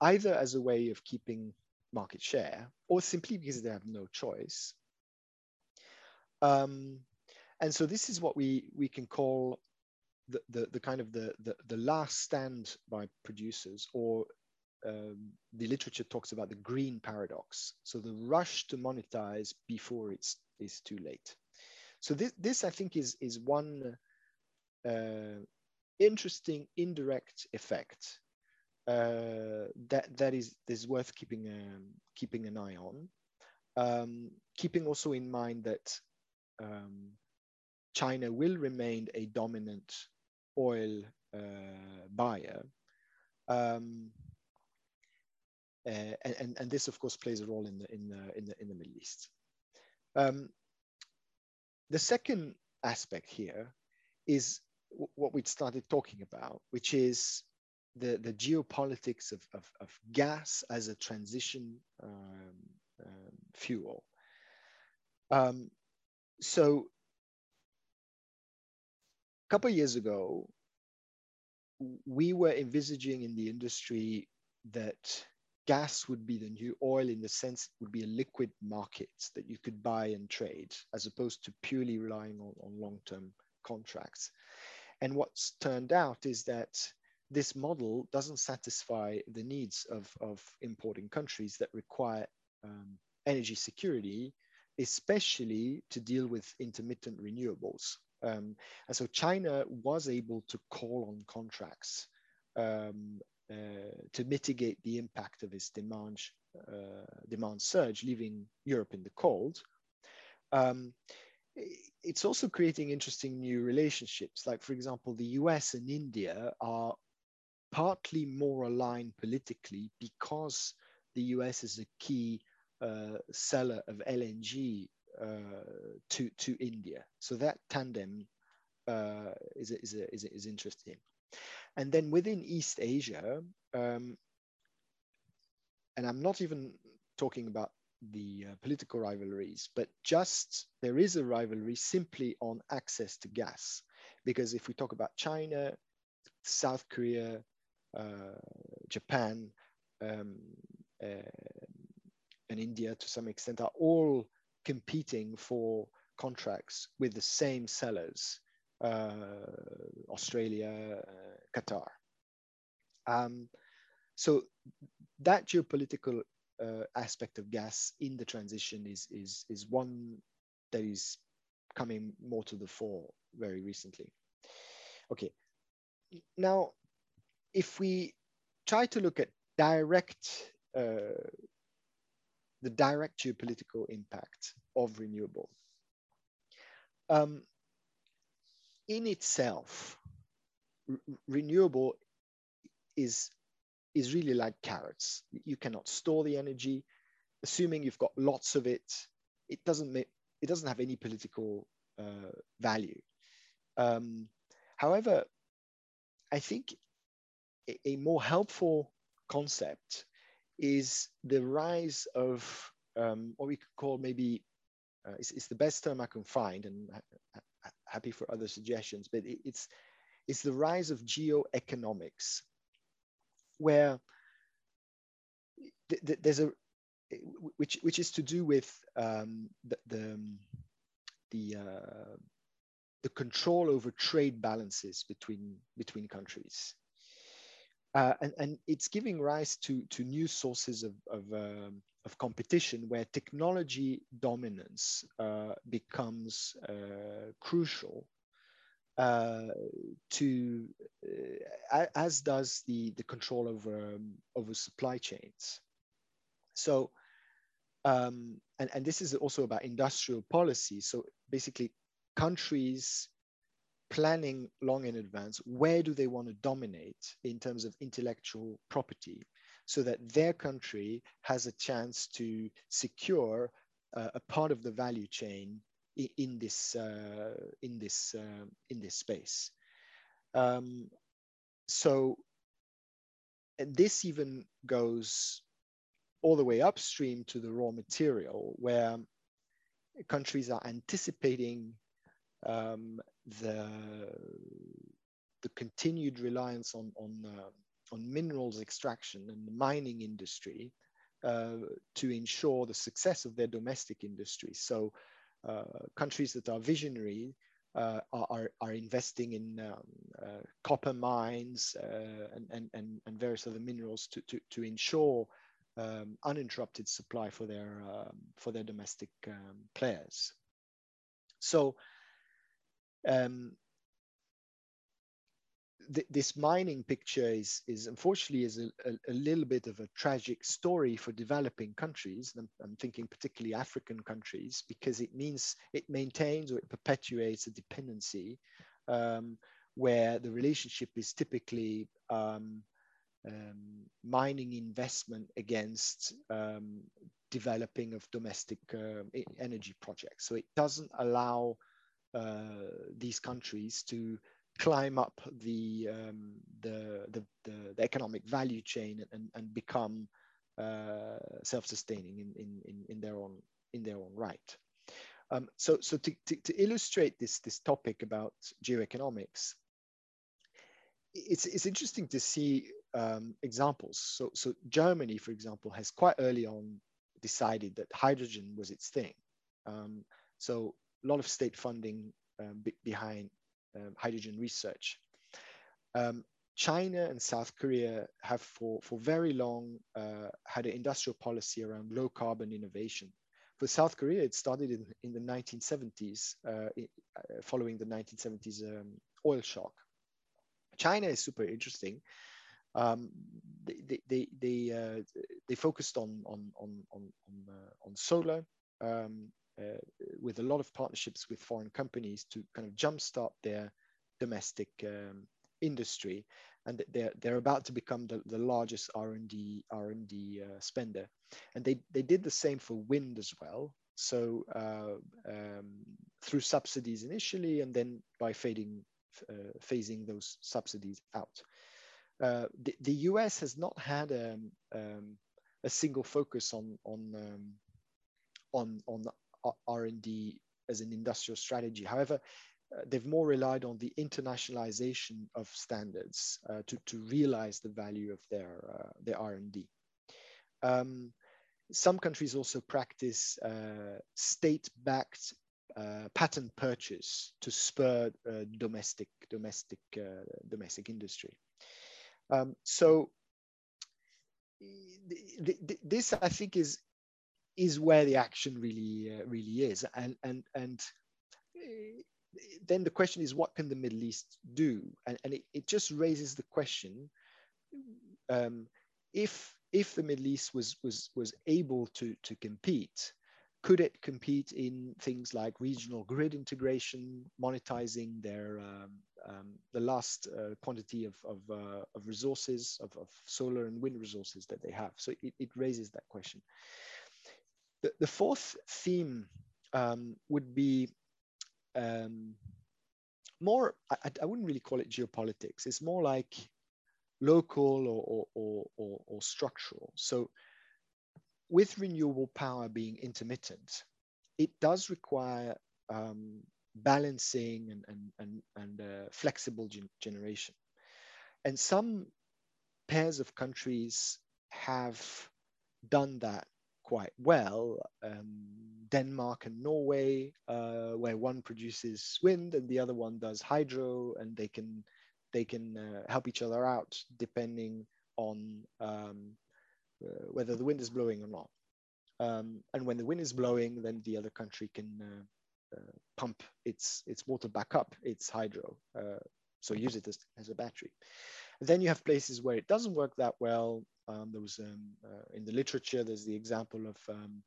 Speaker 2: either as a way of keeping market share or simply because they have no choice. Um, and so this is what we, we can call the, the, the kind of the, the, the last stand by producers or um, the literature talks about the green paradox. So the rush to monetize before it's, it's too late. So this, this I think is, is one uh, interesting indirect effect uh, that, that is, is worth keeping, um, keeping an eye on. Um, keeping also in mind that um, China will remain a dominant oil uh, buyer. Uh, and, and this, of course, plays a role in the, in the, in the, in the Middle East. Um, the second aspect here is what we started talking about, which is the, the geopolitics of, of, of gas as a transition um, um, fuel. Um, so a couple years ago, we were envisaging in the industry that gas would be the new oil in the sense it would be a liquid market that you could buy and trade as opposed to purely relying on, on long-term contracts. And what's turned out is that this model doesn't satisfy the needs of, of importing countries that require um, energy security, especially to deal with intermittent renewables. Um, and so China was able to call on contracts um, to mitigate the impact of its demand, uh, demand surge, leaving Europe in the cold. Um, it's also creating interesting new relationships. Like, for example, the US and India are partly more aligned politically because the US is a key uh, seller of LNG uh, to, to India. So that tandem uh, is, is, is, is interesting. And then within East Asia, um, and I'm not even talking about the uh, political rivalries, but just there is a rivalry simply on access to gas. Because if we talk about China, South Korea, uh, Japan, um, uh, and India to some extent are all competing for contracts with the same sellers uh, Australia, Qatar. Um, so that geopolitical uh, aspect of gas in the transition is, is, is one that is coming more to the fore very recently. Okay, now if we try to look at direct uh, the direct geopolitical impact of renewable. Um, in itself, renewable is is really like carrots. You cannot store the energy. Assuming you've got lots of it, it doesn't make, it doesn't have any political uh, value. Um, however, I think a, a, more helpful concept is the rise of um, what we could call maybe uh, it's, it's, the best term I can find, and happy for other suggestions. But it, it's it's the rise of geoeconomics, where th th there's a which which is to do with um, the the the, uh, the control over trade balances between between countries. Uh, and, and it's giving rise to, to new sources of, of, um, of competition where technology dominance uh, becomes uh, crucial uh, to, uh, as does the, the control over, um, over supply chains. So, um, and, and this is also about industrial policy. So basically countries planning long in advance where do they want to dominate in terms of intellectual property so that their country has a chance to secure uh, a part of the value chain in, this uh, in this uh, in this space um, so this even goes all the way upstream to the raw material where countries are anticipating um, the the continued reliance on on uh, on minerals extraction and the mining industry uh, to ensure the success of their domestic industry. So countries that are visionary uh, are, are investing in um, uh, copper mines uh, and, and, and, and various other minerals to, to, to ensure um, uninterrupted supply for their, um, for their domestic um, players. So um, th this mining picture is, is unfortunately is a, a, a, little bit of a tragic story for developing countries. I'm, I'm, thinking particularly African countries because it means it maintains or it perpetuates a dependency um, where the relationship is typically um, um mining investment against um, developing of domestic uh, energy projects. So it doesn't allow uh, these countries to climb up the, um, the, the, the, the, economic value chain and, and become uh, self-sustaining in, in, in, their own, in their own right. Um, so so to, to, to, illustrate this, this topic about geoeconomics, it's, it's interesting to see um, examples. So, so Germany, for example, has quite early on decided that hydrogen was its thing. Um, so a lot of state funding um, behind um, hydrogen research. Um, China and South Korea have for, for very long uh, had an industrial policy around low carbon innovation. For South Korea, it started in, in the 1970s, uh, uh, following the 1970s um, oil shock. China is super interesting. Um, they they they, uh, they focused on on on on on, uh, on solar, um, with a lot of partnerships with foreign companies to kind of jumpstart their domestic um, industry, and they're they're about to become the, the largest R and D uh, spender, and they they did the same for wind as well. So uh, um, through subsidies initially, and then by fading uh, phasing those subsidies out. Uh, the, the US has not had um, um, a single focus on on um, on on R&D as an industrial strategy. However, uh, they've more relied on the internationalization of standards uh, to, to realize the value of their, uh, their R&D. Um, some countries also practice uh, state-backed uh, patent purchase to spur uh, domestic, domestic, domestic industry. Um, so this, I think, is is where the action really uh, really is and and and uh, then the question is what can the middle east do and, and it, it just raises the question um, if if the Middle East was was was able to to compete, could it compete in things like regional grid integration, monetizing their um, um, the last uh, quantity of of, uh, of resources of, of, solar and wind resources that they have? So it, it raises that question. The, the fourth theme um, would be um, more. I, I wouldn't really call it geopolitics. It's more like local or, or, or, or, structural. So with renewable power being intermittent, it does require um, balancing and, and, and, and uh, flexible gen generation. And some pairs of countries have done that quite well. Um, Denmark and Norway, uh, where one produces wind and the other one does hydro, and they can they can uh, help each other out depending on um, uh, whether the wind is blowing or not. Um, and when the wind is blowing, then the other country can uh, uh pump its its water back up, its hydro, so use it as, as a battery. Then you have places where it doesn't work that well. Um, there was um, uh, in the literature, there's the example of um,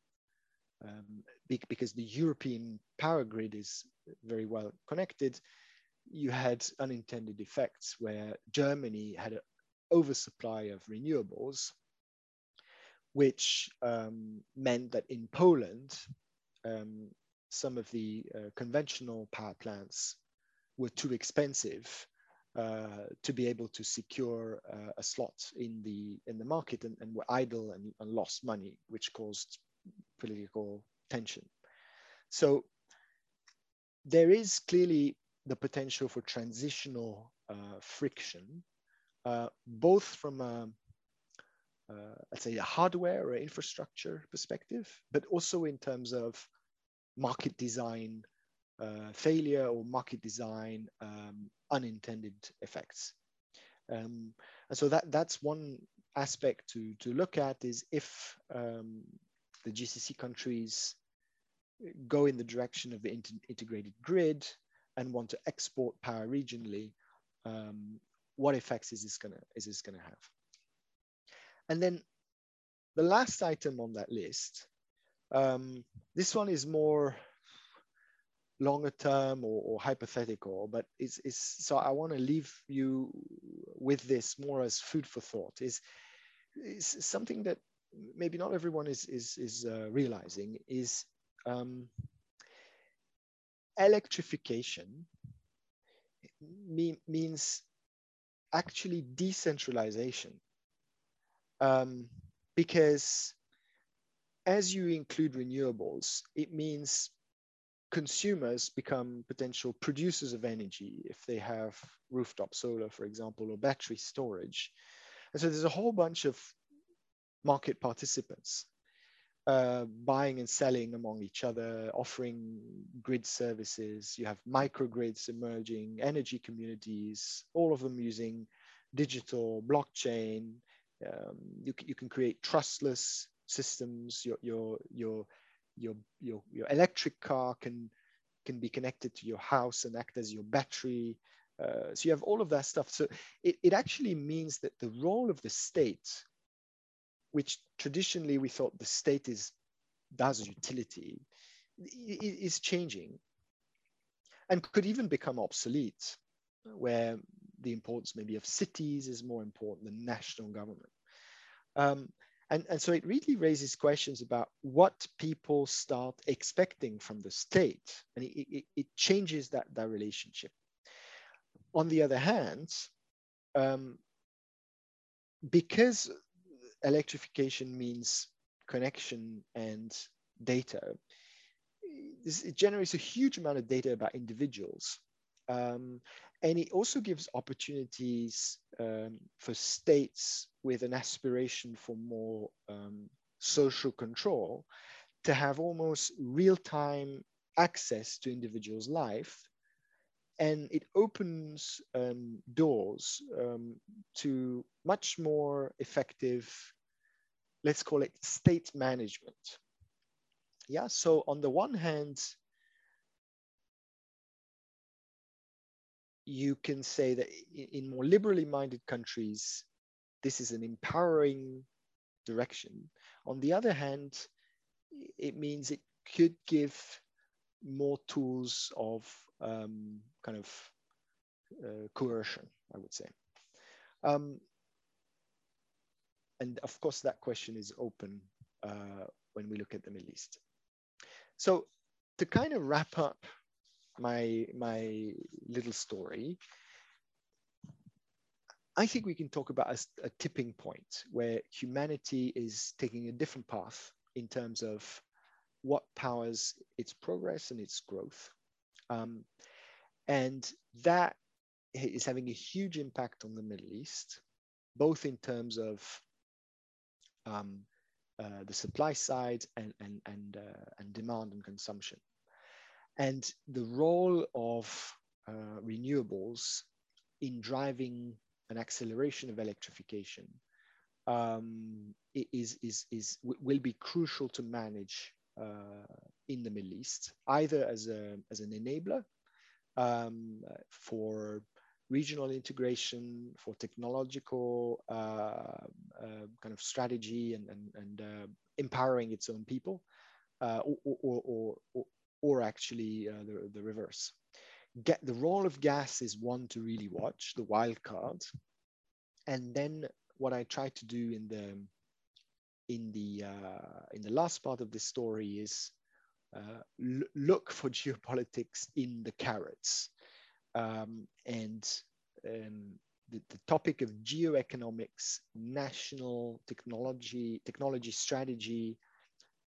Speaker 2: um, because the European power grid is very well connected, you had unintended effects where Germany had an oversupply of renewables, which um, meant that in Poland, some of the uh, conventional power plants were too expensive uh, to be able to secure uh, a slot in the in the market and, and were idle and, and, lost money, which caused political tension. So there is clearly the potential for transitional uh, friction, uh, both from a, uh, let's say a hardware or infrastructure perspective, but also in terms of market design uh, failure or market design um, unintended effects. Um, and so that, that's one aspect to, to look at is if um, the GCC countries go in the direction of the integrated grid, and want to export power regionally, um, what effects is this gonna is this gonna have? And then the last item on that list, um, this one is more longer term or, or hypothetical, but it's, it's so I want to leave you with this more as food for thought. Is is something that maybe not everyone is is is uh, realizing is um, electrification mean, means actually decentralization um, because as you include renewables, it means consumers become potential producers of energy if they have rooftop solar, for example, or battery storage. And so there's a whole bunch of market participants uh, buying and selling among each other, offering grid services. You have microgrids emerging, energy communities, all of them using digital blockchain. Um, you, you can create trustless systems. Your, your, your, your, your, your electric car can, can be connected to your house and act as your battery. Uh, so you have all of that stuff. So it, it actually means that the role of the state which traditionally we thought the state is does utility, is changing and could even become obsolete, where the importance maybe of cities is more important than national government. Um, and, and so it really raises questions about what people start expecting from the state, and it, it, it changes that, that relationship. On the other hand, um, because electrification means connection and data. It generates a huge amount of data about individuals. Um, and it also gives opportunities um, for states with an aspiration for more um, social control to have almost real-time access to individuals' life and it opens um, doors um, to much more effective, let's call it state management. Yeah, so on the one hand, you can say that in more liberally minded countries, this is an empowering direction. On the other hand, it means it could give more tools of um, kind of uh, coercion, I would say. Um, and of course, that question is open uh, when we look at the Middle East. So to kind of wrap up my, my little story, I think we can talk about a, a, tipping point where humanity is taking a different path in terms of what powers its progress and its growth. Um, and that is having a huge impact on the Middle East, both in terms of um, uh, the supply side and, and, and, uh, and demand and consumption. And the role of uh, renewables in driving an acceleration of electrification um, is, is, is, will be crucial to manage uh, in the Middle East, either as, a, as an enabler um, for regional integration, for technological uh, uh, kind of strategy and, and, and uh, empowering its own people, uh, or, or, or, or, actually uh, the, the reverse get the role of gas is one to really watch, the wild card. And then what I try to do in the in the uh, in the last part of the story is uh, look for geopolitics in the carrots, um, and um, the, the topic of geoeconomics, national technology, technology strategy,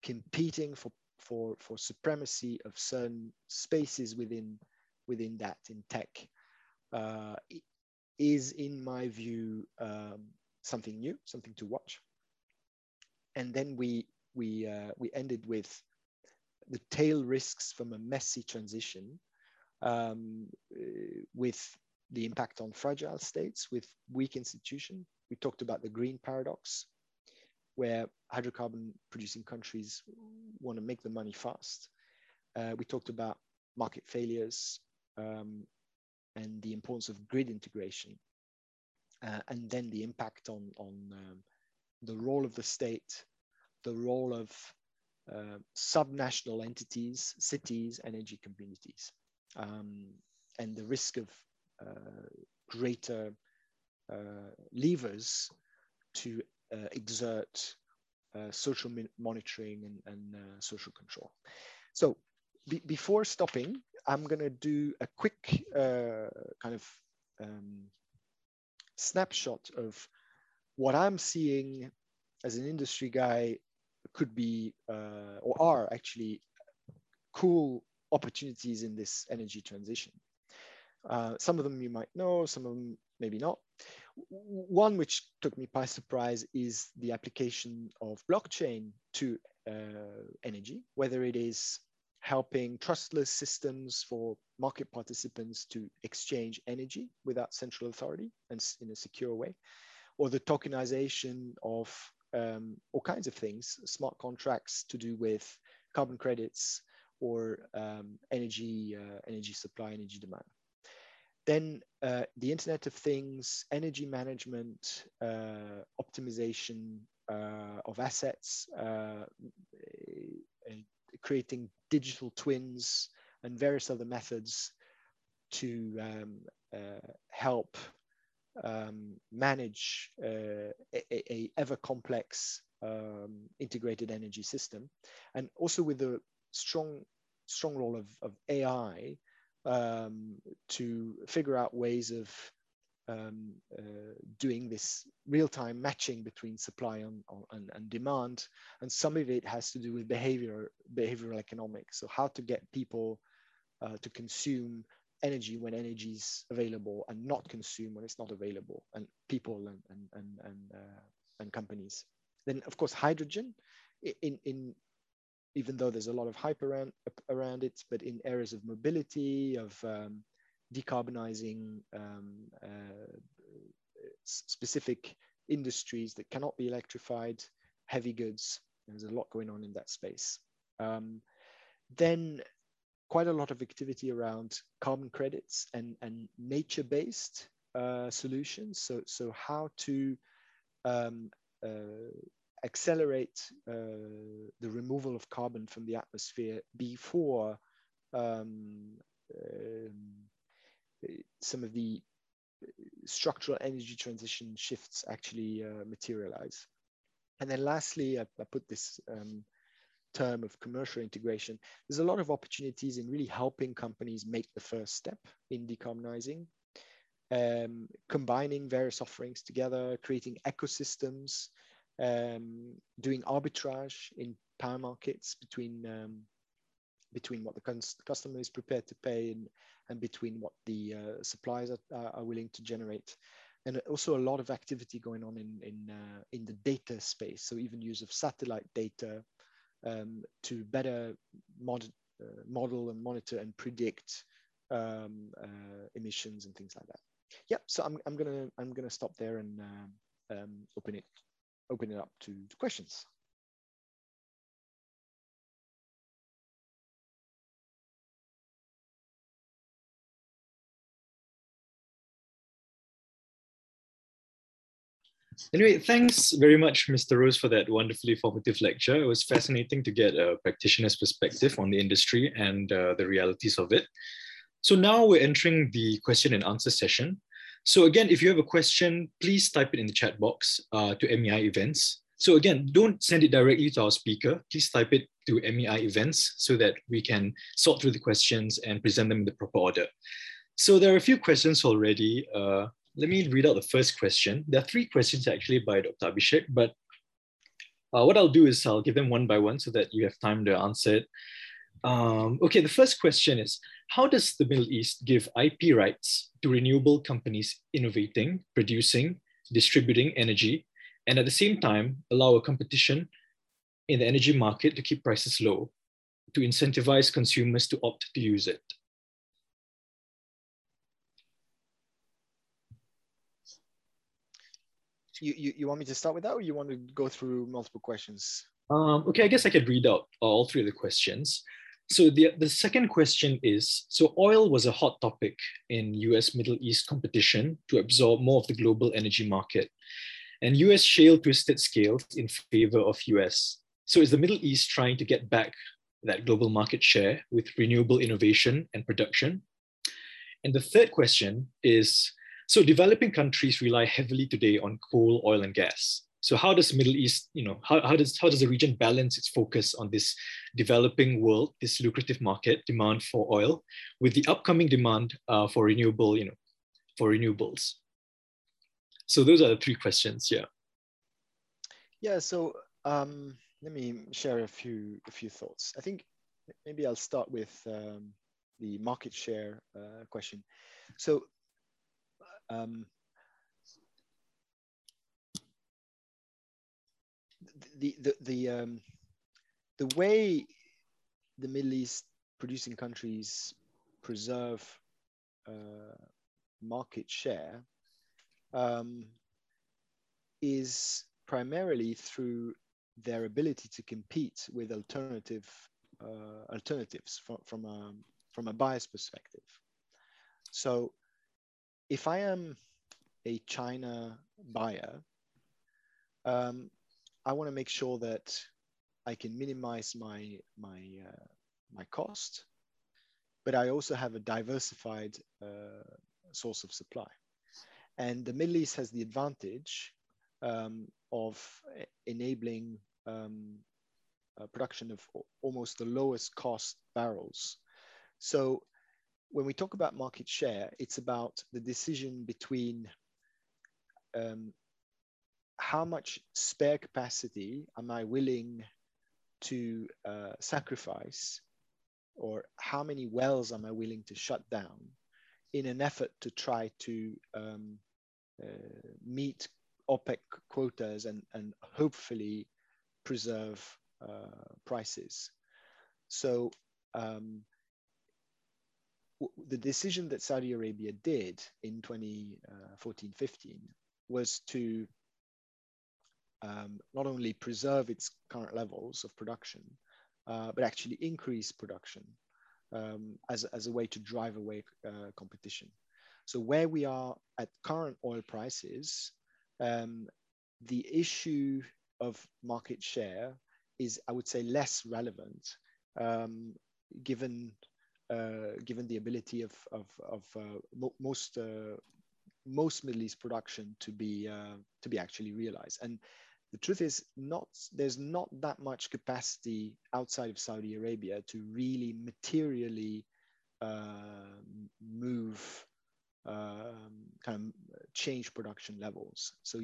Speaker 2: competing for for for supremacy of certain spaces within within that in tech uh, is, in my view, um, something new, something to watch. And then we we uh, we ended with the tail risks from a messy transition, um, with the impact on fragile states, with weak institution. We talked about the green paradox, where hydrocarbon producing countries want to make the money fast. Uh, we talked about market failures, um, and the importance of grid integration, uh, and then the impact on, on um, the role of the state, the role of uh, subnational entities, cities, energy communities, um, and the risk of uh, greater uh, levers to exert uh, social monitoring and, and social control. So be before stopping, I'm going to do a quick uh, kind of um, snapshot of what I'm seeing as an industry guy could be uh, or are actually cool opportunities in this energy transition. Uh, some of them you might know, some of them maybe not. One which took me by surprise is the application of blockchain to uh, energy, whether it is helping trustless systems for market participants to exchange energy without central authority and in a secure way, or the tokenization of um, all kinds of things, smart contracts to do with carbon credits or um, energy, uh, energy supply, energy demand. Then uh, the Internet of Things, energy management, uh, optimization uh, of assets, uh, creating digital twins and various other methods to um, uh, help um, manage uh, a, a, ever complex um, integrated energy system, and also with the strong strong role of, of AI um, to figure out ways of um, uh, doing this real-time matching between supply and, and, and, demand. And some of it has to do with behavior, behavioral economics. So how to get people uh, to consume energy when energy is available and not consume when it's not available, and people and, and, and, and, uh, and companies. Then of course, hydrogen in, in even though there's a lot of hype around, around it, but in areas of mobility, of um, decarbonizing um, uh, specific industries that cannot be electrified, heavy goods. There's a lot going on in that space. Um, then quite a lot of activity around carbon credits and, and nature-based uh, solutions. So, so how to um, uh, accelerate uh, the removal of carbon from the atmosphere before um, um, some of the structural energy transition shifts actually uh, materialize. And then lastly, I, I put this um, term of commercial integration. There's a lot of opportunities in really helping companies make the first step in decarbonizing, um, combining various offerings together, creating ecosystems, um, doing arbitrage in power markets between um, between what the customer is prepared to pay and, and between what the uh, suppliers are, are, willing to generate. And also a lot of activity going on in, in, uh, in the data space. So even use of satellite data um, to better mod uh, model and monitor and predict um, uh, emissions and things like that. Yep. So I'm, I'm gonna I'm gonna stop there and uh, um, open it open it up to, to questions.
Speaker 1: Anyway, thanks very much, Mr. Rose, for that wonderfully formative lecture. It was fascinating to get a practitioner's perspective on the industry and uh, the realities of it. So now we're entering the question and answer session. So again, if you have a question, please type it in the chat box uh, to MEI events. So again, don't send it directly to our speaker. Please type it to MEI events so that we can sort through the questions and present them in the proper order. So there are a few questions already. Uh, let me read out the first question. There are three questions actually by Dr. Abhishek, but uh, what I'll do is I'll give them one by one so that you have time to answer it. Um, okay, the first question is, how does the Middle East give IP rights to renewable companies innovating, producing, distributing energy, and at the same time allow a competition in the energy market to keep prices low, to incentivize consumers to opt to use it?
Speaker 2: you, you, you want me to start with that or you want to go through multiple questions?
Speaker 1: Um, okay, I guess I could read out all three of the questions. So the, the second question is, so oil was a hot topic in US Middle East competition to absorb more of the global energy market. And US shale twisted scales in favor of US. So is the Middle East trying to get back that global market share with renewable innovation and production? And the third question is, so developing countries rely heavily today on coal, oil, and gas. So how does Middle East, you know, how, how does how does the region balance its focus on this developing world, this lucrative market demand for oil, with the upcoming demand uh, for renewable, you know, for renewables? So those are the three questions. Yeah.
Speaker 2: Yeah. So um, let me share a few a few thoughts. I think maybe I'll start with um, the market share uh, question. So um, the the the um, the way the Middle East producing countries preserve uh, market share um, is primarily through their ability to compete with alternative uh, alternatives from, from a from a bias perspective. So if I am a China buyer, um, I want to make sure that I can minimize my my uh, my cost, but I also have a diversified uh, source of supply. And the Middle East has the advantage um, of enabling um, production of almost the lowest cost barrels. So when we talk about market share, it's about the decision between um, how much spare capacity am I willing to uh, sacrifice, or how many wells am I willing to shut down in an effort to try to um, uh, meet OPEC quotas and, and hopefully preserve uh, prices. So um, the decision that Saudi Arabia did in 2014 15 was to um, not only preserve its current levels of production, uh, but actually increase production um, as, as a way to drive away uh, competition. So, where we are at current oil prices, um, the issue of market share is, I would say, less relevant um, given uh, given the ability of of, of uh, mo most uh, most Middle East production to be uh, to be actually realized. And the truth is, not there's not that much capacity outside of Saudi Arabia to really materially uh, move um, kind of change production levels. So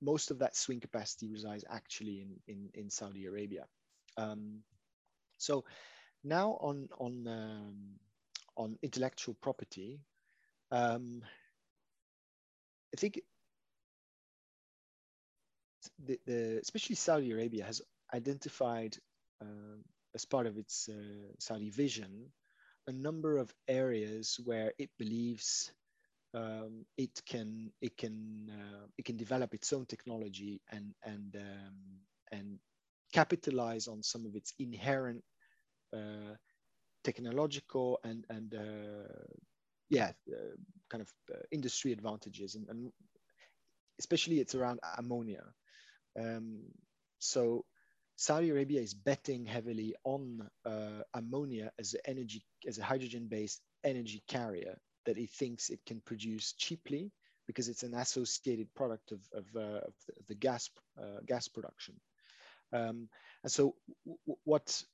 Speaker 2: most of that swing capacity resides actually in, in, in Saudi Arabia. Um, so now on, on, um, on intellectual property, um, I think the, the, especially Saudi Arabia has identified uh, as part of its uh, Saudi vision a number of areas where it believes um, it can it can uh, it can develop its own technology and and um, and capitalize on some of its inherent uh, technological and and uh, yeah uh, kind of industry advantages and, and, especially it's around ammonia um, so Saudi Arabia is betting heavily on uh, ammonia as an energy as a hydrogen based energy carrier that it thinks it can produce cheaply because it's an associated product of, of, uh, of, the, gas, uh, gas production. Um, and so what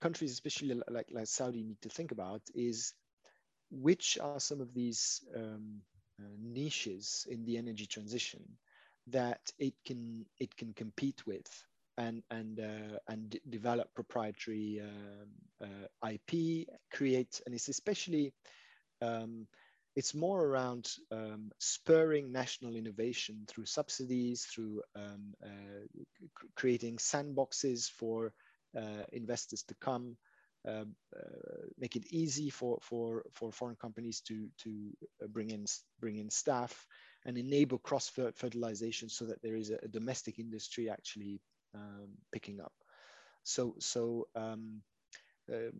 Speaker 2: countries, especially like, like Saudi, need to think about is which are some of these um, uh, niches in the energy transition that it can it can compete with and and uh, and develop proprietary um, uh, IP, create and it's especially um, it's more around um, spurring national innovation through subsidies, through um, uh, creating sandboxes for uh, investors to come, uh, uh, make it easy for, for, for foreign companies to, to uh, bring, in, bring in staff, and enable cross fertilization so that there is a, domestic industry actually um, picking up. So, so um, um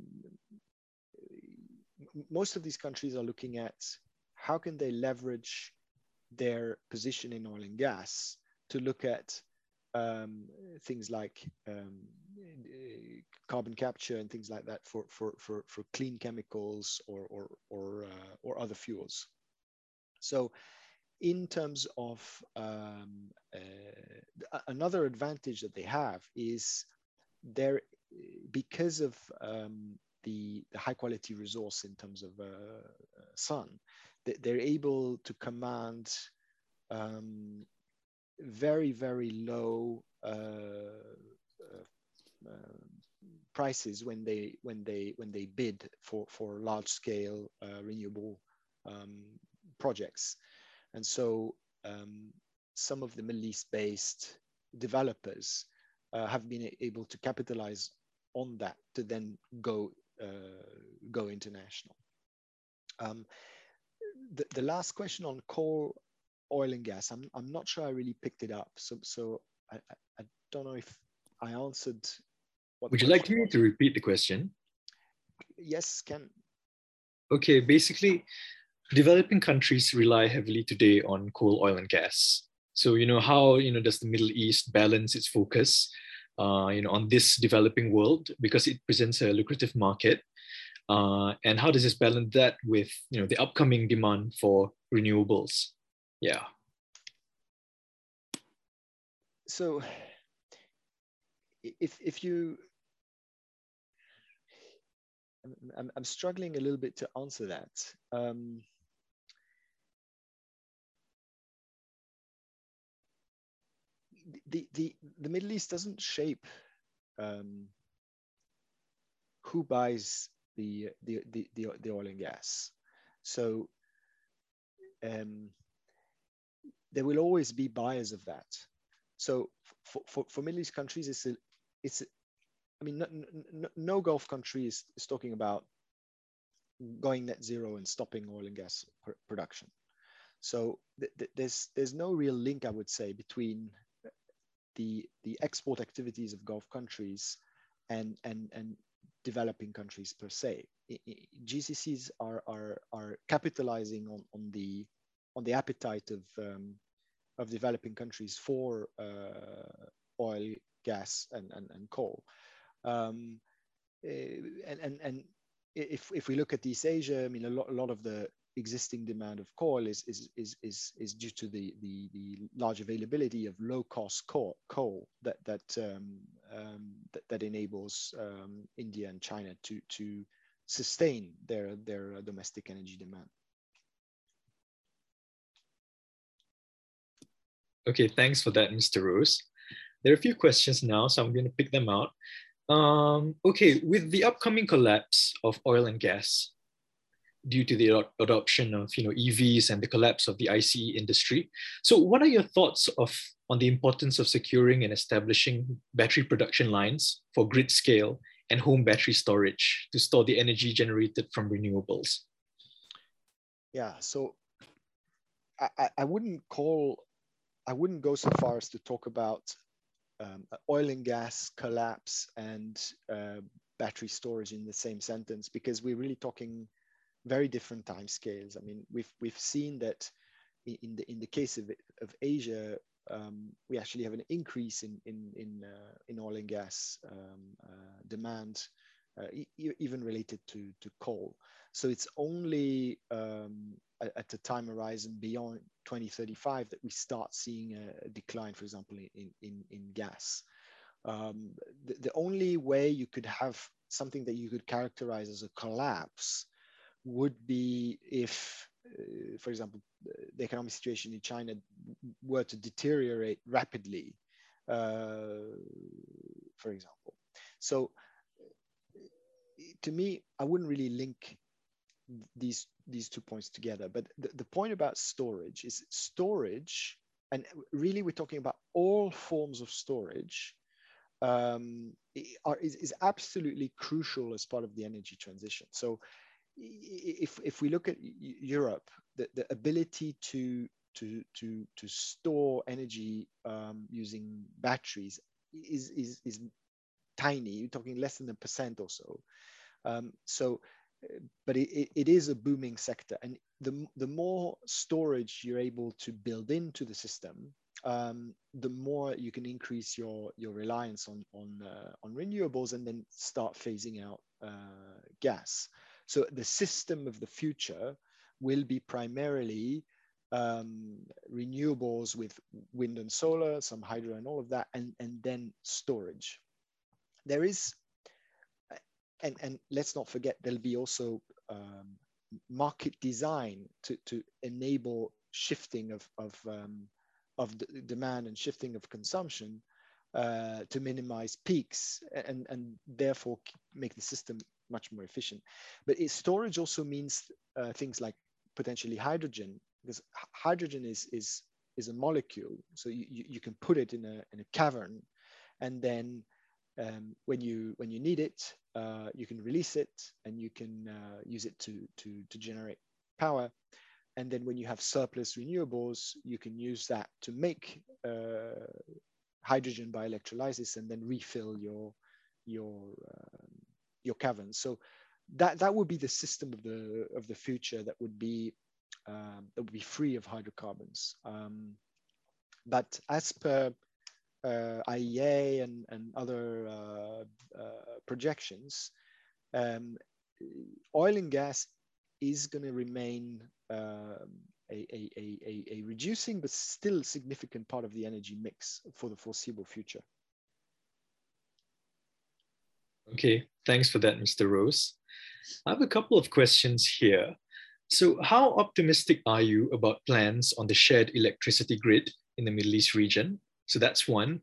Speaker 2: most of these countries are looking at how can they leverage their position in oil and gas to look at um, things like um, carbon capture and things like that for, for, for, for clean chemicals or, or, or, uh, or other fuels. So in terms of um, uh, another advantage that they have is there because of um, the, the high quality resource in terms of uh, uh sun, they're able to command um, very, very low uh, uh, prices when they when they when they bid for for large scale uh, renewable um, projects, and so um, some of the Middle East based developers uh, have been able to capitalize on that to then go uh, go international. Um, the, the last question on coal, oil and gas, I'm, I'm not sure I really picked it up. So, so I, I, don't know if I answered.
Speaker 1: Would you like me was. to repeat the question?
Speaker 2: Yes, can.
Speaker 1: Okay, basically, developing countries rely heavily today on coal, oil, and gas. So, you know, how, you know, does the Middle East balance its focus uh, you know, on this developing world because it presents a lucrative market? Uh, and how does this balance that with you know the upcoming demand for renewables? Yeah.
Speaker 2: So, if if you, I'm I'm struggling a little bit to answer that. Um, the, the, the Middle East doesn't shape um, who buys the, the, the, the, the oil and gas. So um, there will always be buyers of that. So for, for, for Middle East countries, it's a, it's a, I mean, no, no, no Gulf country is, is talking about going net zero and stopping oil and gas pr production. So th th there's there's no real link, I would say, between the the export activities of Gulf countries and and and developing countries per se. GCCs are are are capitalizing on on the on the appetite of um, of developing countries for uh, oil, gas, and, and, and coal. Um, eh, and, and, and if, if we look at East Asia, I mean, a lot, a lot of the existing demand of coal is, is, is, is, is due to the, the, the large availability of low cost coal, coal that, that, um, um, that, that, enables um, India and China to, to sustain their, their domestic energy demand.
Speaker 1: Okay, thanks for that, Mr. Rose. There are a few questions now, so I'm going to pick them out. Um, okay, with the upcoming collapse of oil and gas due to the adoption of you know EVs and the collapse of the ICE industry, so what are your thoughts of on the importance of securing and establishing battery production lines for grid scale and home battery storage to store the energy generated from renewables?
Speaker 2: Yeah, so I, I wouldn't call, I wouldn't go so far as to talk about um, oil and gas collapse and uh, battery storage in the same sentence because we're really talking very different time scales. I mean, we've we've seen that in the in the case of of Asia, um, we actually have an increase in in in, uh, in oil and gas um, uh, demand, uh, e even related to to coal. So it's only um, at a time horizon beyond 2035 that we start seeing a, decline, for example, in, in, in gas. Um, the, the, only way you could have something that you could characterize as a collapse would be if, uh, for example, the economic situation in China were to deteriorate rapidly, uh, for example. So to me, I wouldn't really link these these two points together. But the, the point about storage is storage, and really we're talking about all forms of storage, um, are, is, is absolutely crucial as part of the energy transition. So if, if we look at Europe, the, the ability to, to, to, to store energy um, using batteries is, is, is tiny. You're talking less than a percent or so. Um, so but it, it is a booming sector. And the, the more storage you're able to build into the system, um, the more you can increase your, your reliance on, on, uh, on renewables and then start phasing out uh, gas. So the system of the future will be primarily um, renewables with wind and solar, some hydro and all of that, and, and then storage. There is and and let's not forget there'll be also um, market design to to enable shifting of of um, of demand and shifting of consumption uh, to minimize peaks and and therefore make the system much more efficient. But it, storage also means uh, things like potentially hydrogen because hydrogen is is is a molecule, so you, you can put it in a in a cavern, and then um, when you when you need it, uh, you can release it and you can uh, use it to, to, to generate power. And then when you have surplus renewables, you can use that to make uh, hydrogen by electrolysis and then refill your, your, um, your caverns. So that, that would be the system of the, of the future that would be, um, that would be free of hydrocarbons. Um, but as per uh, IEA and, and other uh, uh, projections, um, oil and gas is going to remain um, a, a, a, a, reducing but still significant part of the energy mix for the foreseeable future.
Speaker 1: Okay, thanks for that, Mr. Rose. I have a couple of questions here. So how optimistic are you about plans on the shared electricity grid in the Middle East region? So that's one.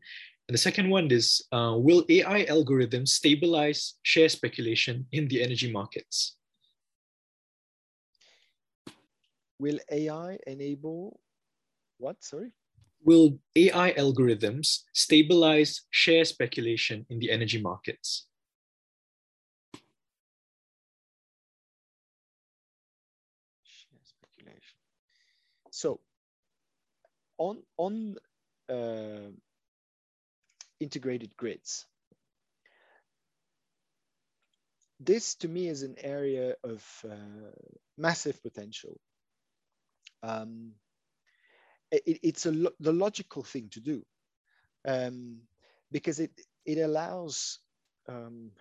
Speaker 1: And the second one is, uh, will AI algorithms stabilize share speculation in the energy markets?
Speaker 2: Will AI enable what, sorry?
Speaker 1: Will AI algorithms stabilize share speculation in the energy markets?
Speaker 2: So on, on uh, integrated grids. This to me is an area of uh, massive potential. Um, it, it's a lo the logical thing to do um, because it it allows um,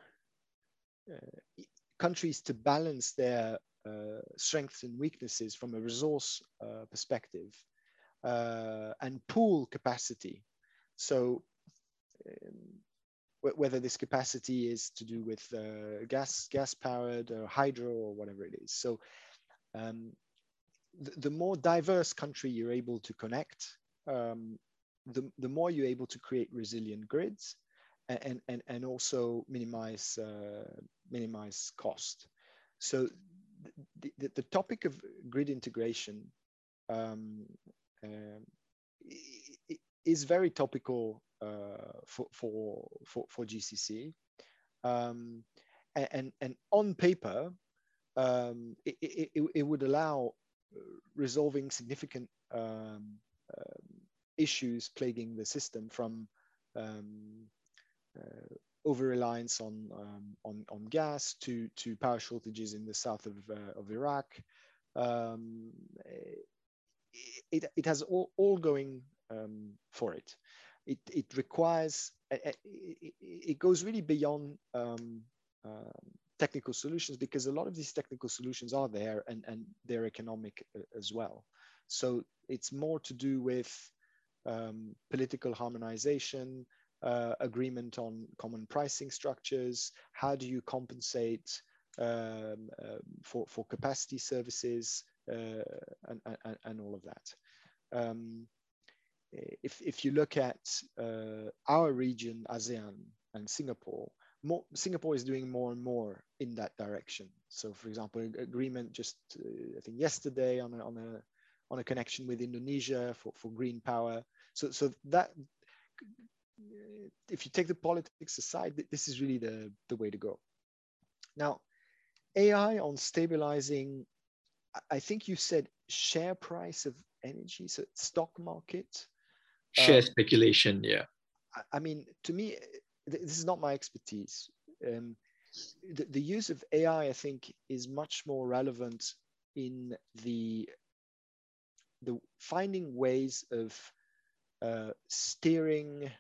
Speaker 2: uh, countries to balance their uh, strengths and weaknesses from a resource uh, perspective uh, and pool capacity. So um, whether this capacity is to do with uh, gas, gas powered or hydro or whatever it is. So um, the, the, more diverse country you're able to connect, um, the, the more you're able to create resilient grids and, and, and also minimize, uh, minimize cost. So the, the, topic of grid integration um, uh, is very topical uh, for, for, for, for, GCC. Um, and, and on paper, um, it, it, it, would allow resolving significant um, um, issues plaguing the system from um, uh, over reliance on, um, on, on gas to, to power shortages in the south of, uh, of Iraq. Um, it, it has all, all going um, for it. It, it requires, it, goes really beyond uh, technical solutions because a lot of these technical solutions are there and, and they're economic uh, as well. So it's more to do with um, political harmonization, uh, agreement on common pricing structures? How do you compensate um, uh, for, for capacity services uh, and, and, and, all of that? Um, if, if you look at uh, our region, ASEAN and Singapore, more, Singapore is doing more and more in that direction. So, for example, agreement just uh, I think yesterday on a, on a on a connection with Indonesia for, for green power. So, so that if you take the politics aside, this is really the, the way to go. Now, AI on stabilizing, I think you said share price of energy, so stock market.
Speaker 1: Share um, speculation, yeah.
Speaker 2: I, mean, to me, this is not my expertise. Um, the, the use of AI, I think, is much more relevant in the the finding ways of uh, steering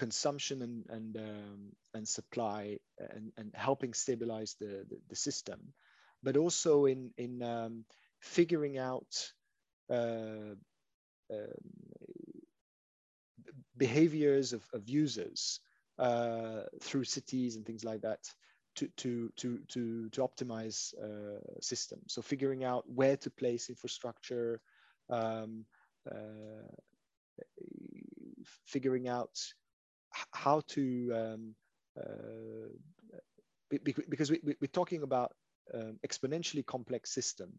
Speaker 2: consumption and and um, and supply and, and helping stabilize the, the, the system, but also in in um, figuring out uh, um, behaviors of, of users uh, through cities and things like that to to to to to optimize uh, systems. So figuring out where to place infrastructure, um, uh, figuring out how to um, uh, because we, are talking about um, exponentially complex system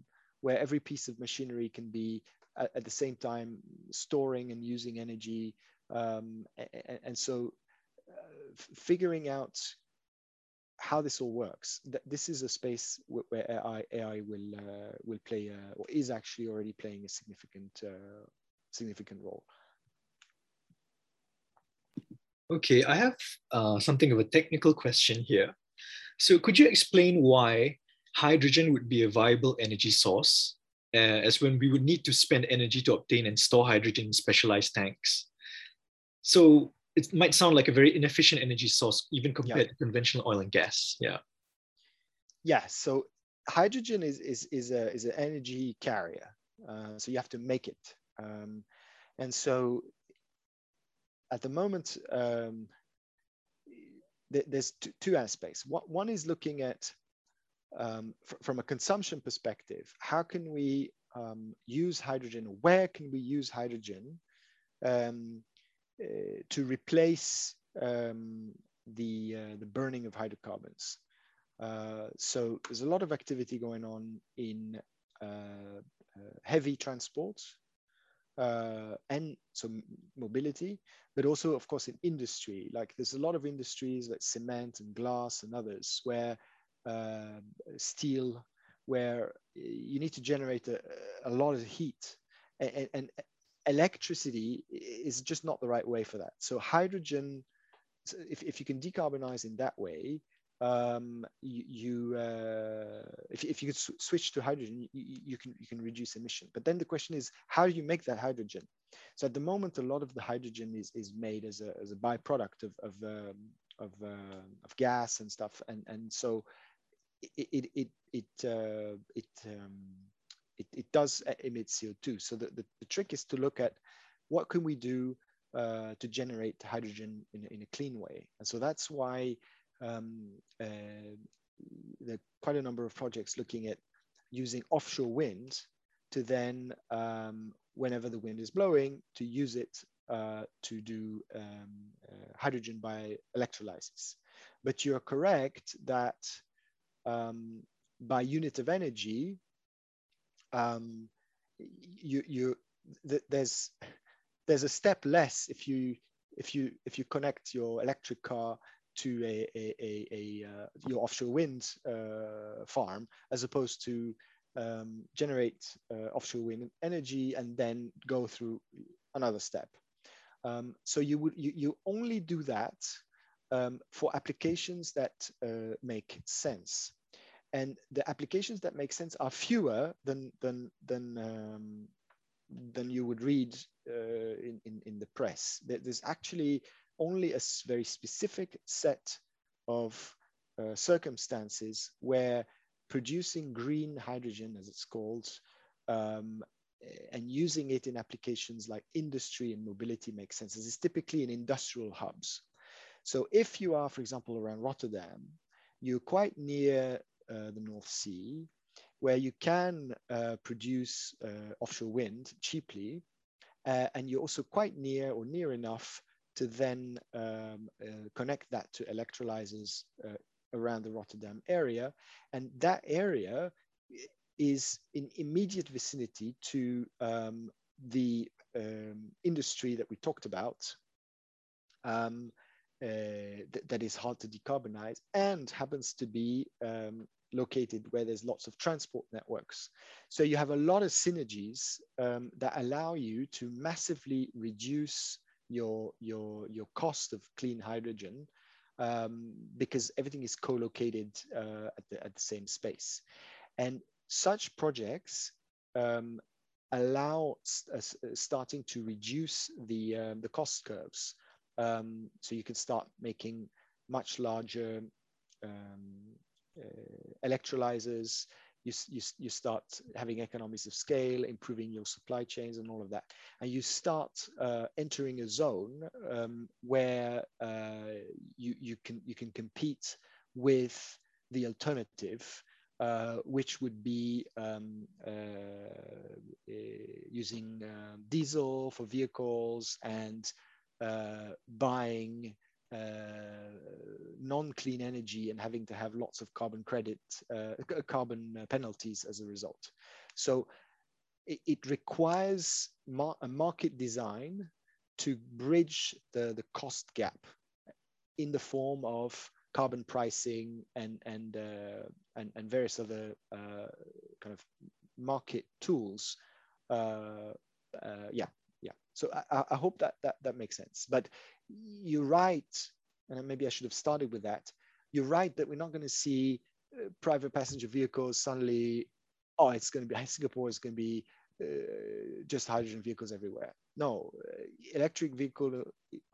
Speaker 2: where every piece of machinery can be at, at the same time storing and using energy um, and, and, so uh, figuring out how this all works th this is a space where AI, AI will uh, will play or is actually already playing a significant uh, significant role
Speaker 1: Okay, I have uh, something of a technical question here. So could you explain why hydrogen would be a viable energy source, uh, as when we would need to spend energy to obtain and store hydrogen in specialized tanks? So it might sound like a very inefficient energy source, even compared yeah. to conventional oil and gas. Yeah.
Speaker 2: Yeah. So hydrogen is is is a is an energy carrier. Uh, so you have to make it. Um, and so at the moment, um, th there's two aspects. One is looking at, um, from a consumption perspective, how can we um, use hydrogen? Where can we use hydrogen um, uh, to replace um, the, uh, the burning of hydrocarbons? Uh, so there's a lot of activity going on in uh, uh, heavy transport, uh, and so mobility, but also, of course, in industry. Like there's a lot of industries like cement and glass and others where uh, steel, where you need to generate a, a lot of heat, and, and, electricity is just not the right way for that. So hydrogen, if, if you can decarbonize in that way, um, you, you uh, if, if you could sw switch to hydrogen, you, you, can you can reduce emission. But then the question is, how do you make that hydrogen? So at the moment, a lot of the hydrogen is, is made as a, as a byproduct of of, um, of, uh, of gas and stuff, and and so it it it it uh, it, um, it, it does emit CO2. So the, the, the trick is to look at what can we do uh, to generate hydrogen in, in a clean way. And so that's why um, uh, there are quite a number of projects looking at using offshore wind to then, um, whenever the wind is blowing, to use it uh, to do um, uh, hydrogen by electrolysis. But you're correct that um, by unit of energy, um, you, you th there's there's a step less if you if you if you connect your electric car to a, a, a, a uh, your offshore wind uh, farm as opposed to um, generate uh, offshore wind energy and then go through another step. Um, so you would you, you only do that um, for applications that uh, make sense. And the applications that make sense are fewer than than than um, than you would read uh, in, in, in the press. There's actually only a very specific set of uh, circumstances where producing green hydrogen, as it's called, um, and using it in applications like industry and mobility makes sense. This is typically in industrial hubs. So if you are, for example, around Rotterdam, you're quite near uh, the North Sea, where you can uh, produce uh, offshore wind cheaply, uh, and you're also quite near or near enough to then um, uh, connect that to electrolyzers uh, around the Rotterdam area. And that area is in immediate vicinity to um, the um, industry that we talked about um, uh, th that is hard to decarbonize and happens to be um, located where there's lots of transport networks. So you have a lot of synergies um, that allow you to massively reduce your, your, your cost of clean hydrogen um, because everything is co-located uh, at, the, at the same space. And such projects um, allow uh, starting to reduce the, um, the cost curves. Um, so you can start making much larger um, uh, electrolyzers, you, you, you start having economies of scale, improving your supply chains and all of that. And you start uh, entering a zone um, where uh, you, you, can, you can compete with the alternative, uh, which would be um, uh, uh, using diesel for vehicles and buying uh, non-clean energy and having to have lots of carbon credit, uh, carbon uh, penalties as a result. So it, it requires mar a market design to bridge the, the cost gap in the form of carbon pricing and and uh, and, and various other uh, kind of market tools. Uh, yeah, yeah. So I, I hope that that that makes sense. But you're right, and maybe I should have started with that. You're right that we're not going to see uh, private passenger vehicles suddenly. Oh, it's going to be Singapore is going to be uh, just hydrogen vehicles everywhere. No, uh, electric vehicle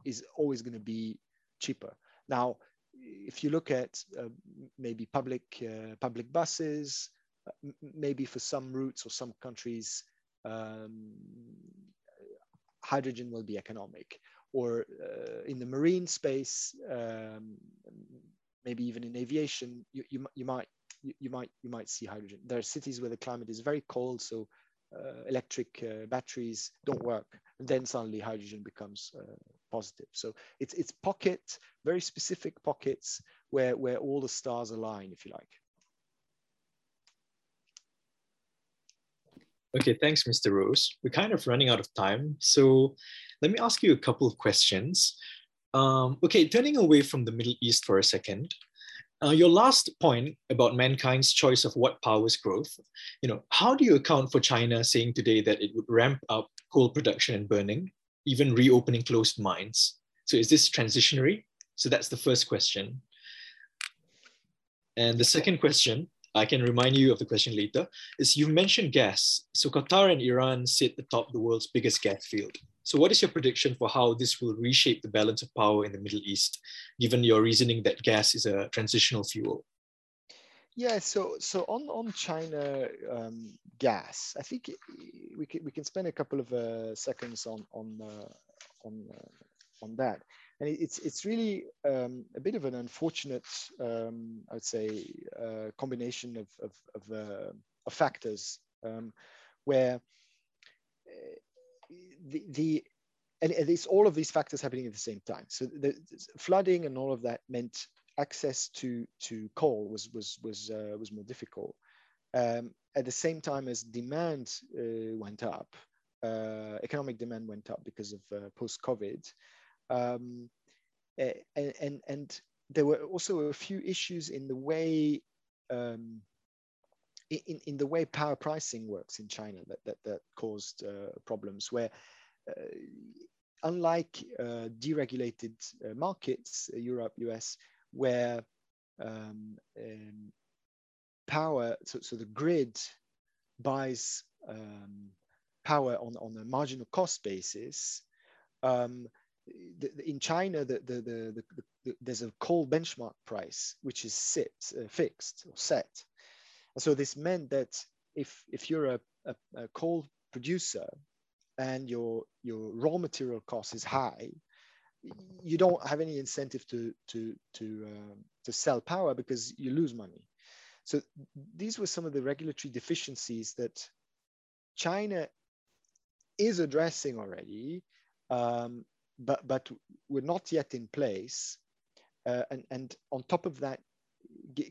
Speaker 2: is always going to be cheaper. Now, if you look at uh, maybe public uh, public buses, uh, maybe for some routes or some countries, um, hydrogen will be economic or uh, in the marine space, um, maybe even in aviation, you, you, you might you, you, might you might see hydrogen. There are cities where the climate is very cold, so uh, electric uh, batteries don't work. And then suddenly hydrogen becomes uh, positive. So it's it's pocket, very specific pockets where where all the stars align, if you like.
Speaker 1: Okay, thanks, Mr. Rose. We're kind of running out of time. So let me ask you a couple of questions. Um, okay, turning away from the Middle East for a second, uh, your last point about mankind's choice of what powers growth, you know, how do you account for China saying today that it would ramp up coal production and burning, even reopening closed mines? So is this transitionary? So that's the first question. And the second question, I can remind you of the question later, is you mentioned gas. So Qatar and Iran sit atop the world's biggest gas field. So what is your prediction for how this will reshape the balance of power in the Middle East, given your reasoning that gas is a transitional fuel?
Speaker 2: Yeah, so so on on China um, gas, I think we can we can spend a couple of uh, seconds on on uh, on uh, on that, and it's it's really um, a bit of an unfortunate, um, I would say, uh, combination of of of, uh, of factors um, where the, the and it's all of these factors happening at the same time. So the, flooding and all of that meant access to to coal was was was uh, was more difficult. Um, at the same time as demand uh, went up, uh, economic demand went up because of uh, post COVID, um, and, and and there were also a few issues in the way um, in, in the way power pricing works in China that, that, that caused uh, problems where unlike uh, deregulated uh, markets, Europe, US, where um, um, power, so, so the grid buys um, power on, on a marginal cost basis, um, the, the, in China, the, the, the, there's a coal benchmark price, which is set, uh, fixed or set. And so this meant that if, if you're a, a, a coal producer and your, your raw material cost is high, you don't have any incentive to, to, to, um, to sell power because you lose money. So these were some of the regulatory deficiencies that China is addressing already, um, but, but were not yet in place. Uh, and, and on top of that,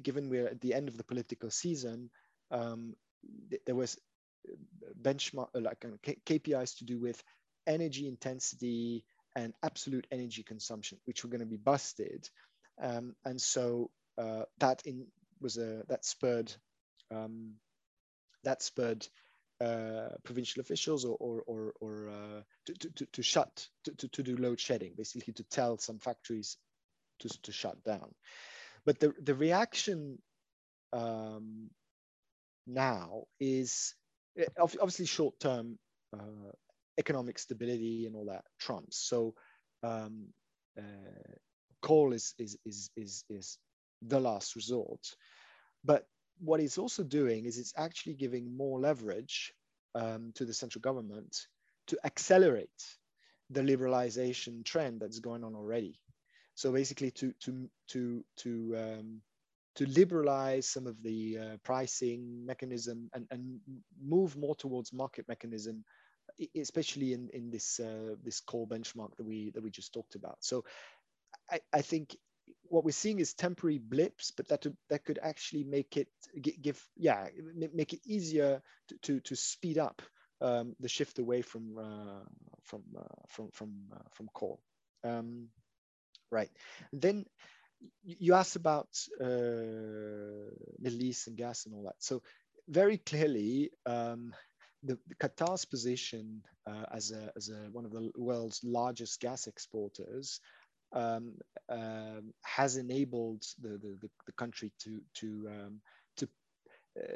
Speaker 2: given we're at the end of the political season, um, th there was benchmark like KPIs to do with energy intensity and absolute energy consumption, which were going to be busted, um, and so uh, that in was a that spurred um, that spurred uh, provincial officials or or or, or uh, to, to, to shut to, to do load shedding, basically to tell some factories to, to shut down. But the, the reaction um, now is obviously short term uh, economic stability and all that trumps. So um, uh, coal is, is, is, is, is the last resort. But what it's also doing is it's actually giving more leverage um, to the central government to accelerate the liberalization trend that's going on already. So basically, to to to to um, to liberalize some of the uh, pricing mechanism and, and move more towards market mechanism, especially in in this uh, this coal benchmark that we that we just talked about. So I, I think what we're seeing is temporary blips, but that that could actually make it give yeah make it easier to to, to speed up um, the shift away from uh, from uh, from from uh, from coal. Um, Right. Then you asked about uh, Middle East and gas and all that. So very clearly, um, the, the, Qatar's position uh, as, a, as a, one of the world's largest gas exporters um, um, has enabled the, the, the, country to, to, um, to, uh,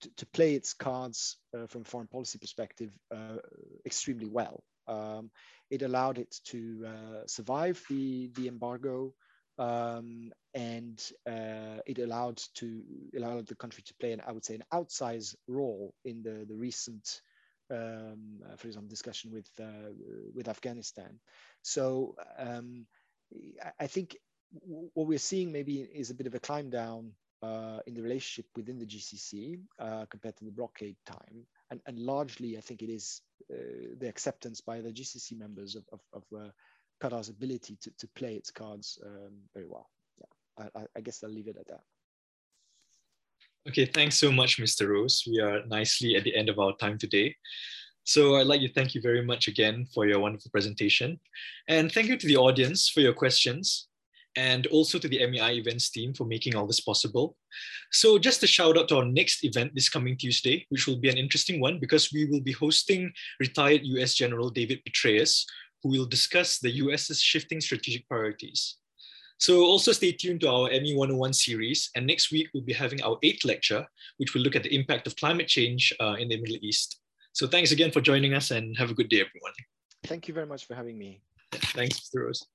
Speaker 2: to, to, play its cards uh, from foreign policy perspective uh, extremely well. Um, it allowed it to uh, survive the, the embargo um, and uh, it allowed to allowed the country to play an I would say an outsized role in the the recent um, uh, for example discussion with uh, with Afghanistan. So um, I think what we're seeing maybe is a bit of a climb down uh, in the relationship within the GCC uh, compared to the blockade time and, and largely I think it is uh, the acceptance by the GCC members of, of, of Qatar's ability to, to play its cards um, very well. Yeah, I, I guess I'll leave it at that.
Speaker 1: Okay, thanks so much, Mr. Rose. We are nicely at the end of our time today. So I'd like to thank you very much again for your wonderful presentation. And thank you to the audience for your questions and also to the MEI events team for making all this possible. So just a shout out to our next event this coming Tuesday, which will be an interesting one because we will be hosting retired US General David Petraeus, who will discuss the US's shifting strategic priorities. So also stay tuned to our ME 101 series. And next week, we'll be having our eighth lecture, which will look at the impact of climate change uh, in the Middle East. So thanks again for joining us and have a good day, everyone.
Speaker 2: Thank you very much for having me.
Speaker 1: Thanks, Mr. Rose.